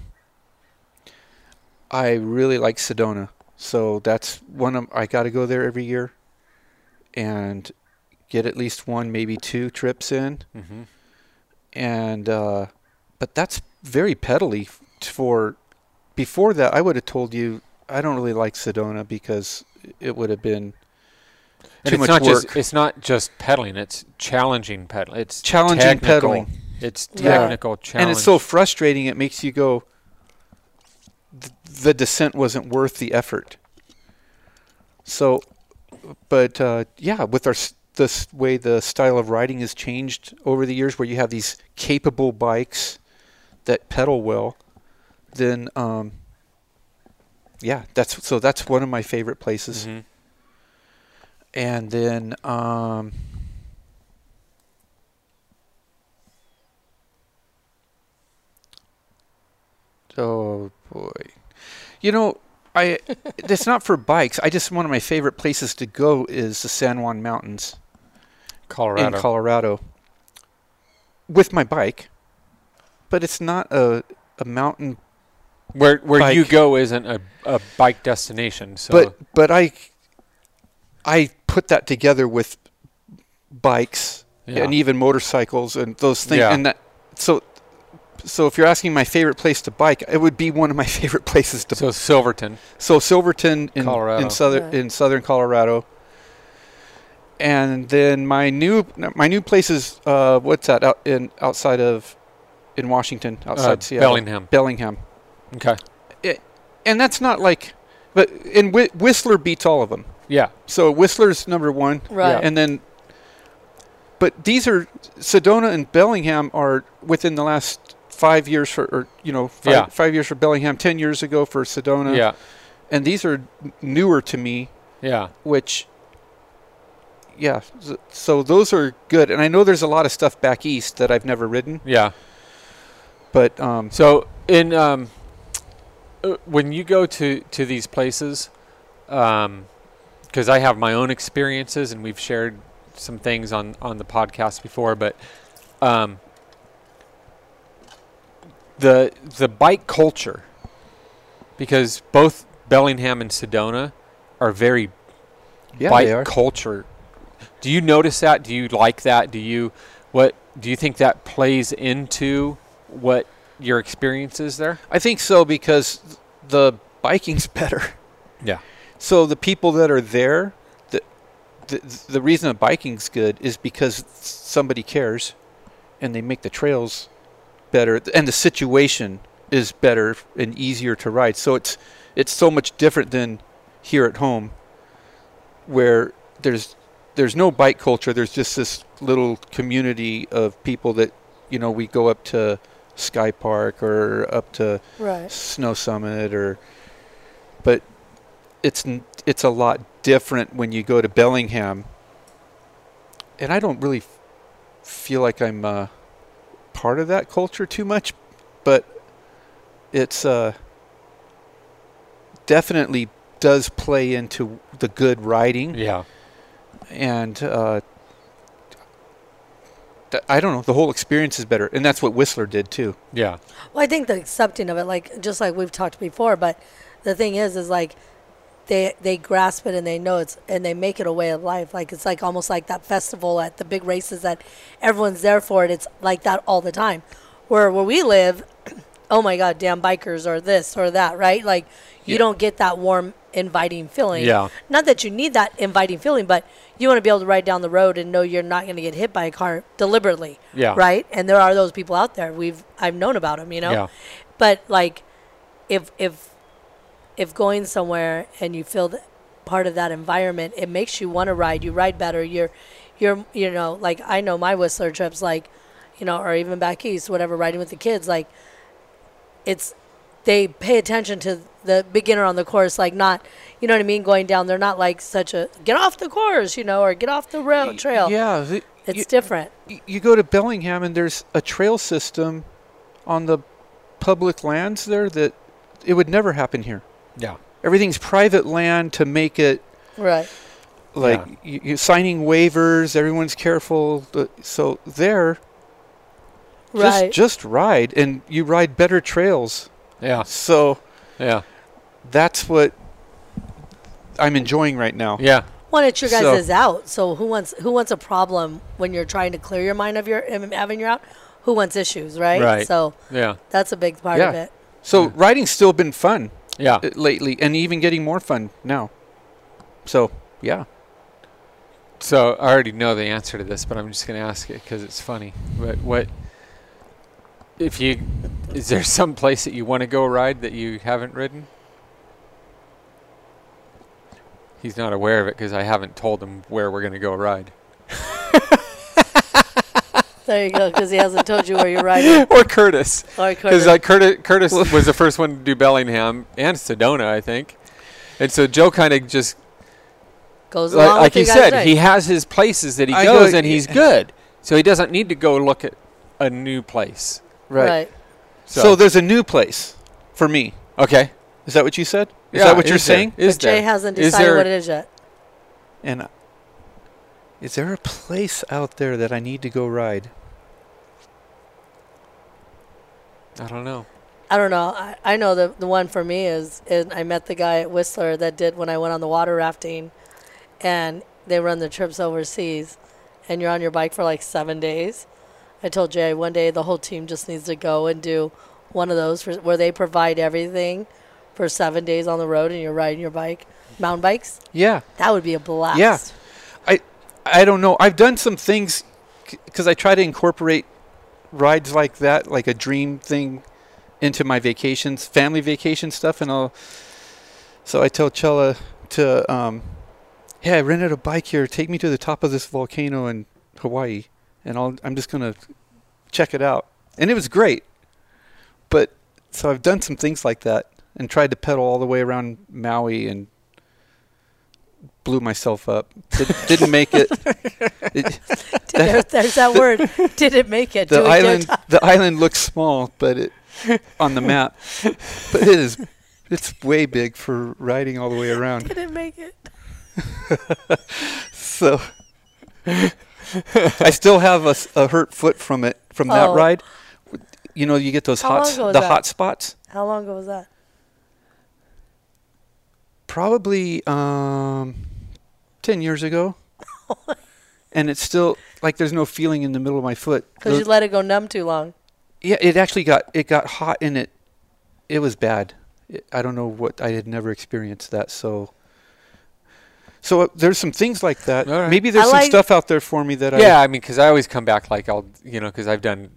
I really like Sedona. So that's one of I got to go there every year and get at least one, maybe two trips in. Mm-hmm. And uh, but that's very pedally for. Before that, I would have told you I don't really like Sedona because it would have been And too it's much not work. just it's not just pedaling; it's challenging pedaling. It's Challenging technical. pedaling. It's Yeah. technical challenge. and it's so frustrating. It makes you go. th- The descent wasn't worth the effort. So, but uh, yeah, with our this way the style of riding has changed over the years, where you have these capable bikes that pedal well, then um, yeah, that's so that's one of my favorite places. Mhm. And then um, oh boy, you know I it's not for bikes. I just one of my favorite places to go is the San Juan Mountains Colorado. in Colorado with my bike, but it's not a a mountain. where where you go isn't a, a bike destination. So But but I I put that together with bikes yeah. and even motorcycles and those things Yeah. and that so so if you're asking my favorite place to bike it would be one of my favorite places to so Silverton. so Silverton in Colorado. in southern Right. in southern Colorado and then my new my new place is uh what's that out in outside of in Washington outside uh, Seattle Bellingham. Bellingham Okay. and that's not like but and Whi- Whistler beats all of them Yeah. so Whistler's number 1 Right. and then but these are Sedona and Bellingham are within the last five years for or you know five, Yeah. five years for Bellingham ten years ago for Sedona Yeah. and these are newer to me Yeah. which yeah so those are good and I know there's a lot of stuff back east that I've never ridden Yeah. but um So in um, uh, when you go to to these places, because I have my own experiences and we've shared some things on on the podcast before, but um, the the bike culture, because both Bellingham and Sedona are very yeah bike are culture. Do you notice that? Do you like that? Do you what do you think that plays into what your experience is there? I think so because the biking's better Yeah. So the people that are there, the the, the reason that biking's good is because somebody cares, and they make the trails better, and the situation is better and easier to ride. So it's it's so much different than here at home, where there's there's no bike culture. There's just this little community of people that you know we go up to Sky Park or up to right. Snow Summit or but it's it's a lot different when you go to Bellingham and I don't really f- feel like I'm uh, part of that culture too much but it's uh, definitely does play into the good riding Yeah. and uh, th- I don't know the whole experience is better and that's what Whistler did too Yeah. Well, I think the accepting of it, like just like we've talked before, but the thing is, is like they they grasp it and they know it's and they make it a way of life. Like it's like almost like that festival at the big races that everyone's there for it. It's like that all the time. Where where we live, oh my god, damn bikers or this or that, right? Like you Yeah. don't get that warm, inviting feeling. Yeah. Not that you need that inviting feeling, but you want to be able to ride down the road and know you're not going to get hit by a car deliberately Yeah. right? And there are those people out there. We've I've known about them, you know. Yeah. But like, if if if going somewhere and you feel part of that environment, it makes you want to ride. You ride better. You're you're you know like I know my Whistler trips like, you know, or even back east, whatever, riding with the kids like. It's they pay attention to the beginner on the course, like not, you know what I mean, going down. They're not like such a get off the course, you know, or get off the road trail. yeah the- it's you- different. you go to Bellingham and there's a trail system on the public lands there that it would never happen here. Yeah. Everything's private land to make it Right. like you, you signing waivers. Everyone's careful. So there, Right. just just ride, and you ride better trails. Yeah. So Yeah. that's what I'm enjoying right now. Yeah. Well, it's your guys' So- is out. So who wants who wants a problem when you're trying to clear your mind of your um, having your out? Who wants issues, right? Right. So Yeah. that's a big part of it. So riding's still been fun Yeah. uh, lately, and even getting more fun now. So yeah, So I already know the answer to this, but I'm just going to ask it because it's funny. But what if you is there some place that you want to go ride that you haven't ridden? He's not aware of it because I haven't told him where we're going to go ride. There you go, because he hasn't told you where you're riding. or Curtis, Or because Curtis. like Curtis, Curtis was the first one to do Bellingham and Sedona, I think. And so Joe kind of just goes like, along like he you said, ride. he has his places that he I goes go- and he's good. So he doesn't need to go look at a new place. right. So, So, there's a new place for me. okay, Is that what you said? Is Yeah, that what you're there- saying? Is but Jay there? hasn't Is decided there- what it is yet. And uh, is there a place out there that I need to go ride? I don't know. I don't know. I, I know the the one for me is, is I met the guy at Whistler that did when I went on the water rafting, and they run the trips overseas, and you're on your bike for like seven days. I told Jay one day the whole team just needs to go and do one of those for, where they provide everything for seven days on the road and you're riding your bike, mountain bikes. Yeah. That would be a blast. Yeah. I I don't know. I've done some things because I try to incorporate rides like that, like a dream thing, into my vacations, family vacation stuff, and I'll. So I tell Chella to, um, hey, I rented a bike here. Take me to the top of this volcano in Hawaii, and I'll. I'm just gonna check it out, and it was great. But so I've done some things like that and tried to pedal all the way around Maui and blew myself up. Did, didn't make it. it There, there's that word. Didn't make it? the Do it, do it. island, the island looks small, but it on the map, but it is. It's way big for riding all the way around. Didn't make it? So I still have a hurt foot from it from that Oh. ride. You know, you get those How hot long s- ago was the that? hot spots. How long ago was that? Probably um, ten years ago, and it's still like there's no feeling in the middle of my foot. Because you let it go numb too long. Yeah, it actually got it got hot in it. It was bad. It, I don't know what I had never experienced that. So, so uh, there's some things like that. All right. Maybe there's I some like- stuff out there for me that I Yeah, I mean, because I always come back like I'll, you know, because I've done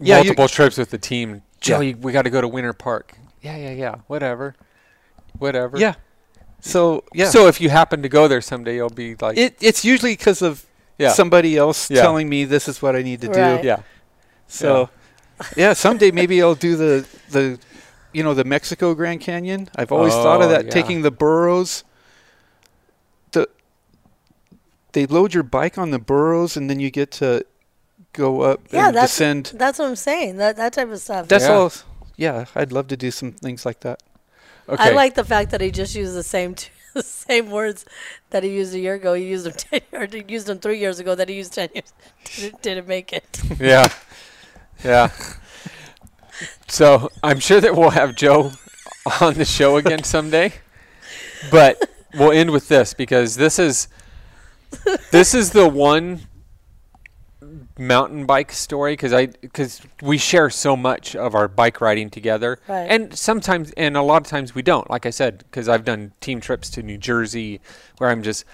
Yeah, you- multiple trips with the team. Joe, Yeah. we got to go to Winter Park. Yeah, yeah, yeah. Whatever, whatever. Yeah. So yeah. So if you happen to go there someday, you'll be like, it it's usually because of yeah, somebody else Yeah. telling me this is what I need to Right. do. yeah. So yeah, someday maybe I'll do the the you know the Mexico Grand Canyon. I've always oh, thought of Oh, that yeah. taking the burros. The they load your bike on the burros and then you get to go up Yeah, and that's descend. that's what I'm saying. That that type of stuff. That's Yeah. all. Yeah, I'd love to do some things like that. Okay. I like the fact that he just used the same t- the same words that he used a year ago. He used them ten or he used them three years ago. That he used ten years. Didn't, didn't make it. yeah, yeah. So I'm sure that we'll have Joe on the show again someday, but we'll end with this because this is this is the one mountain bike story because I because we share so much of our bike riding together, Right. and sometimes and a lot of times we don't. Like I said, because I've done team trips to New Jersey where I'm just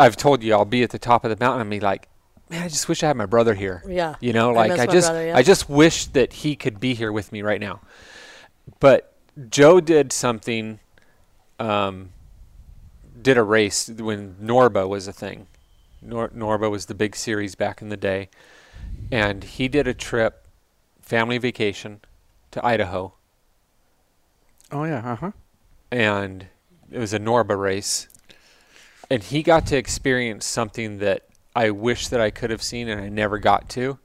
I've told you I'll be at the top of the mountain and be like, man, I just wish I had my brother here. Yeah. You know, like miss I, just brother, yeah. I just wish that he could be here with me right now. But Joe did something um did a race when Norba was a thing. Nor- Norba was the big series back in the day. And he did a trip family vacation to Idaho Oh yeah, uh huh. and it was a Norba race. And he got to experience something that I wish that I could have seen and I never got to.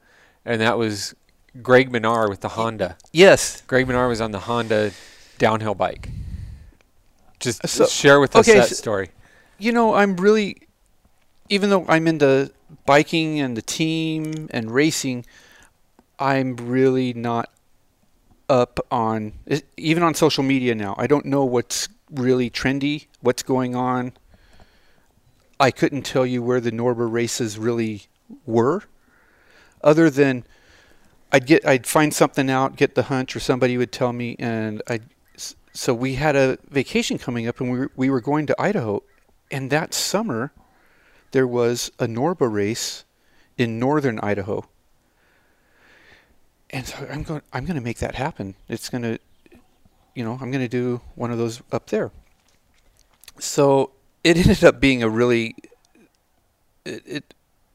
And that was Greg Minnaar with the Honda. Yes. Greg Minnaar was on the Honda downhill bike. Just So- share with us okay, that s- story. You know, I'm really, even though I'm into biking and the team and racing, I'm really not up on, even on social media now. I don't know what's really trendy, what's going on. I couldn't tell you where the Norba races really were, other than I'd get, I'd find something out, get the hunch, or somebody would tell me, and I. So we had a vacation coming up, and we we were going to Idaho, and that summer there was a Norba race in northern Idaho. And so I'm going I'm going to make that happen. It's going to you know, I'm going to do one of those up there. So it ended up being a really it, it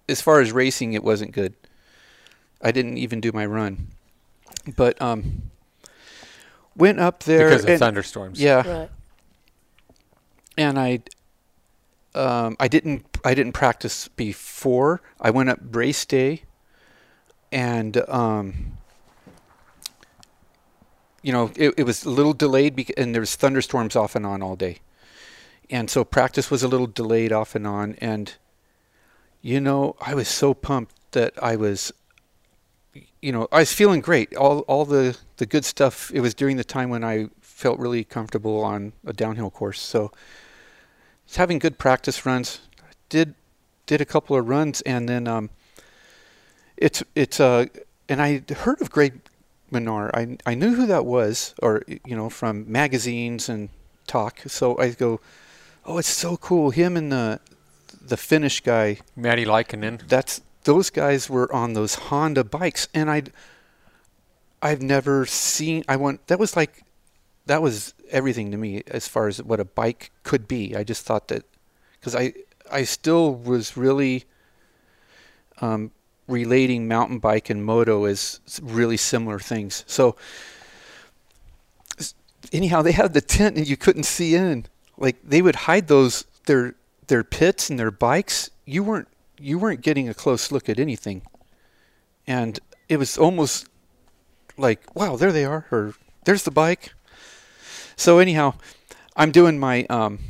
as far as racing it wasn't good. I didn't even do my run. But um went up there because of and- thunderstorms. Yeah Right. and I um, I didn't I didn't practice before. I went up race day, and um, you know it, it was a little delayed, bec- and there was thunderstorms off and on all day, and so practice was a little delayed off and on. And you know I was so pumped that I was, you know, I was feeling great. All all the the good stuff. It was during the time when I felt really comfortable on a downhill course. So having good practice runs. Did did a couple of runs and then um, it's it's uh and I heard of Greg Minnaar. I I knew who that was, or you know from magazines and talk. So I go, oh, it's so cool. Him and the the Finnish guy. Matti Lehikoinen. That's those guys were on those Honda bikes, and I I've never seen. I want That was like that was everything to me as far as what a bike could be. I just thought that because I I still was really um, relating mountain bike and moto as really similar things. So anyhow, they had the tent and you couldn't see in. Like they would hide those their their pits and their bikes. You weren't you weren't getting a close look at anything, and it was almost like wow, there they are, or there's the bike. So anyhow, I'm doing my um,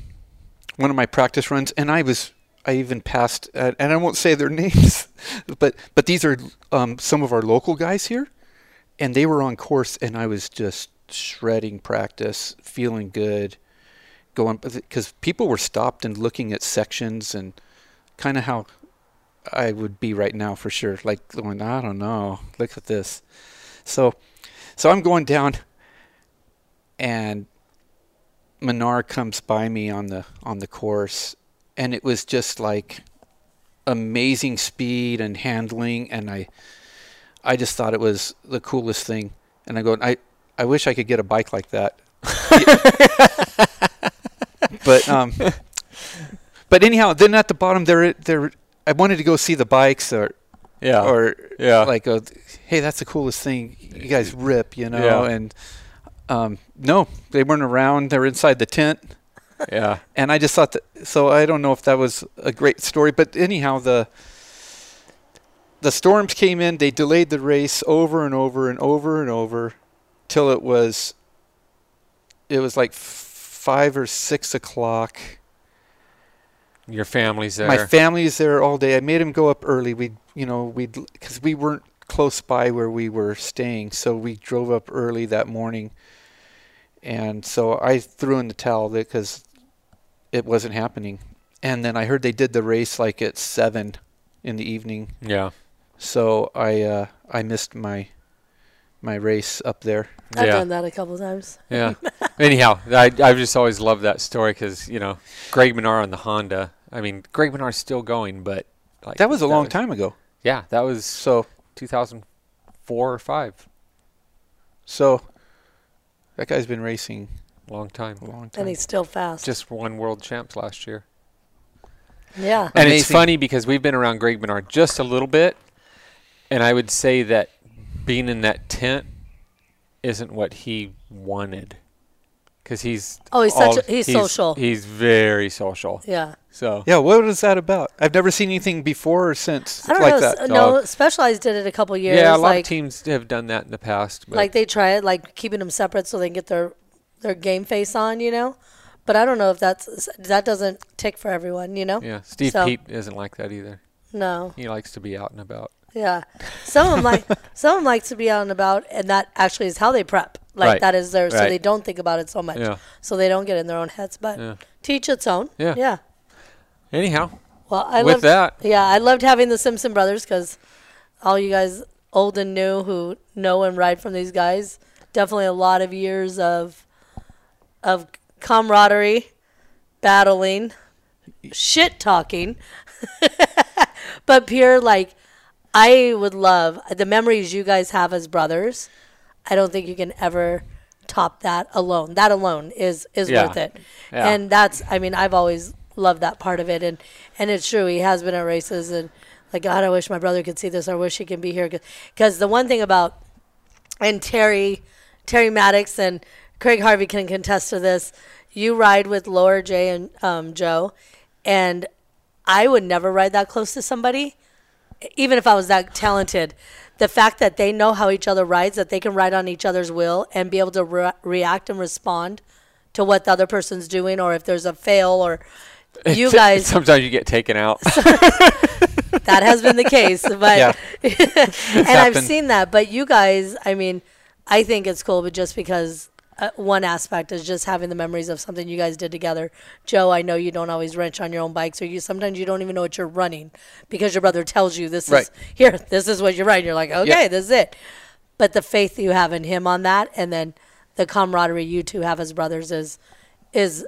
one of my practice runs, and I was I even passed, uh, and I won't say their names, but but these are um, some of our local guys here, and they were on course, and I was just shredding practice, feeling good, going because people were stopped and looking at sections and kind of how I would be right now for sure, like going I don't know, look at this, so so I'm going down, and Minnaar comes by me on the on the course, and it was just like amazing speed and handling, and I I just thought it was the coolest thing. And I go, I I wish I could get a bike like that. but um, but anyhow, then at the bottom there there I wanted to go see the bikes or Yeah. or yeah. like uh hey that's the coolest thing you guys rip you know Yeah. and um no they weren't around they're inside the tent yeah. and i just thought that so i don't know if that was a great story but anyhow the the storms came in they delayed the race over and over and over and over till it was it was like five or six o'clock Your family's there. my family's there all day. I made him go up early. We, you know, we because we weren't close by where we were staying, so we drove up early that morning. And so I threw in the towel because it wasn't happening. And then I heard they did the race like at seven in the evening, yeah. so I uh, I missed my my race up there. I've yeah. done that a couple times. Yeah. Anyhow, I I've just always loved that story because you know Greg Minnaar on the Honda. I mean, Greg Minnaar's still going, but like That was a long time ago. Yeah, that was So 2004 or five. so that guy's been racing Long time. a long time. And he's still fast. Just won world champs last year. yeah. And it's funny because we've been around Greg Minnaar just a little bit, and I would say that being in that tent isn't what he wanted, because he's Oh, he's all- such a- he's social. He's very social. Yeah. So Yeah, what was that about? I've never seen anything before or since I don't like know. that. s- No, Specialized did it a couple years. yeah, a lot like, of teams have done that in the past. But like they try it, like keeping them separate so they can get their their game face on, you know. But I don't know if that's that doesn't tick for everyone, you know. yeah, Steve So- Peat isn't like that either. No. He likes to be out and about. Yeah. Some of them like some of them like to be out and about, and that actually is how they prep. Like Right. that is their so they don't think about it so much, Yeah. so they don't get in their own heads. But Yeah. teach its own. Yeah. Yeah. Anyhow, Well, I with loved, that, Yeah, I loved having the Simpson brothers because all you guys, old and new, who know and ride from these guys, definitely a lot of years of of camaraderie, battling, shit talking, but pure like I would love the memories you guys have as brothers. I don't think you can ever top that alone. That alone is is Yeah. worth it. Yeah. And that's I mean I've always loved that part of it and and it's true he has been at races and like God I wish my brother could see this. I wish he can be here because the one thing about and Terry Terry Maddox and Craig Harvey can contest to this. You ride with Laura J and um, Joe, and I would never ride that close to somebody, even if I was that talented. The fact that they know how each other rides, that they can ride on each other's will and be able to re- react and respond to what the other person's doing, or if there's a fail, or you guys Sometimes you get taken out. that has been the case but Yeah. and i've seen that but you guys i mean i think it's cool but just because uh, one aspect is just having the memories of something you guys did together. Joe i know you don't always wrench on your own bikes or you sometimes you don't even know what you're running because your brother tells you this is here this is what you're riding you're like okay Yeah. this is it. But the faith you have in him on that and then the camaraderie you two have as brothers is is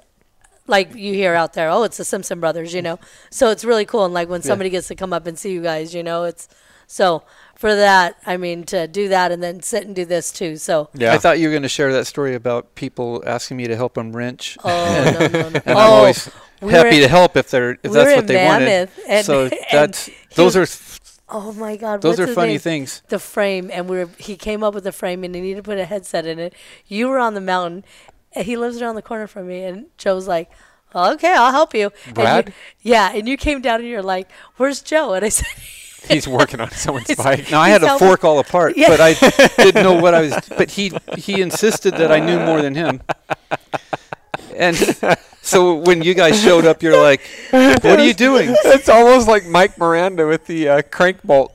like you hear out there, oh, it's the Simpson brothers, you know. So it's really cool, and like when somebody gets to come up and see you guys, you know, it's so for that. I mean, to do that and then sit and do this too. So yeah. I thought you were going to share that story about people asking me to help them wrench. oh no no no. and I'm oh, always we happy were- to help if they're if we that's what in they wanted. Mammoth, and- so that's he those was- are oh my God, those are funny name? things. The frame, and we were he came up with the frame, and he needed to put a headset in it. You were on the mountain. And he lives around the corner from me, and Joe's like. Okay, I'll help you. And you- Brad? yeah, and you came down and you're like, "Where's Joe?" And I said, He's working on someone's bike. Now I had He's to fork all apart, Yeah. but I didn't know what I was. But he he insisted that I knew more than him. And so when you guys showed up, you're like, "What are you doing?" It's almost like Mike Miranda with the uh, crank bolt.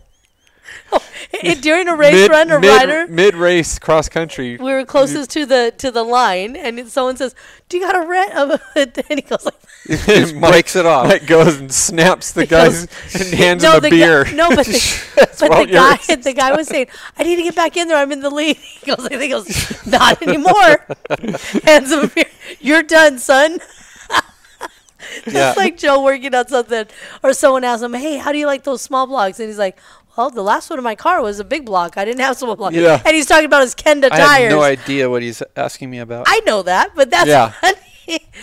And during a race run or mid, rider, mid race cross country. we were closest to the to the line, and someone says, "Do you got a rent?" And he goes like, Just breaks it off. Mike goes and snaps the guys and hands "No, him a the beer. Guy, no, but the, but the guy yours. the guy was saying, "I need to get back in there. I'm in the lead." He goes, "He goes, not anymore." hands him a beer. You're done, son. It's Yeah. like Joe working on something, or someone asks him, "Hey, how do you like those small blocks?" And he's like. Well, the last one in my car was a big block. I didn't have small block. Yeah. And he's talking about his Kenda tires. I have no idea what he's asking me about. I know that, but that's Yeah. funny.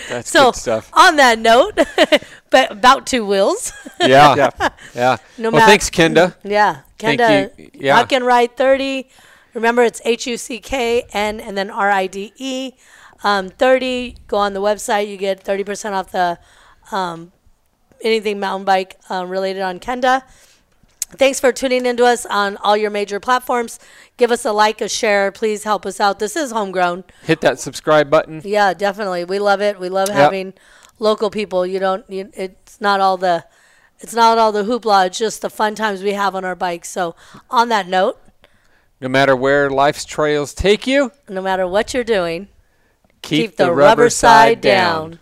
That's so good stuff. on that note, but about two wheels. Yeah. yeah. Yeah. No well, matter- thanks, Kenda. Yeah, Thank Kenda. you. Yeah. Huck and Ride thirty. Remember, it's H U C K N and then R I D E. Um, thirty. Go on the website. You get thirty percent off the um, anything mountain bike um, related on Kenda. Thanks for tuning into us on all your major platforms. Give us a like, a share. Please help us out. This is homegrown. Hit that subscribe button. Yeah, definitely. We love it. We love having local people. You don't. You, it's not all the. It's not all the hoopla. It's just the fun times we have on our bikes. So, on that note, No matter where life's trails take you, no matter what you're doing, keep, keep, the, rubber, side down.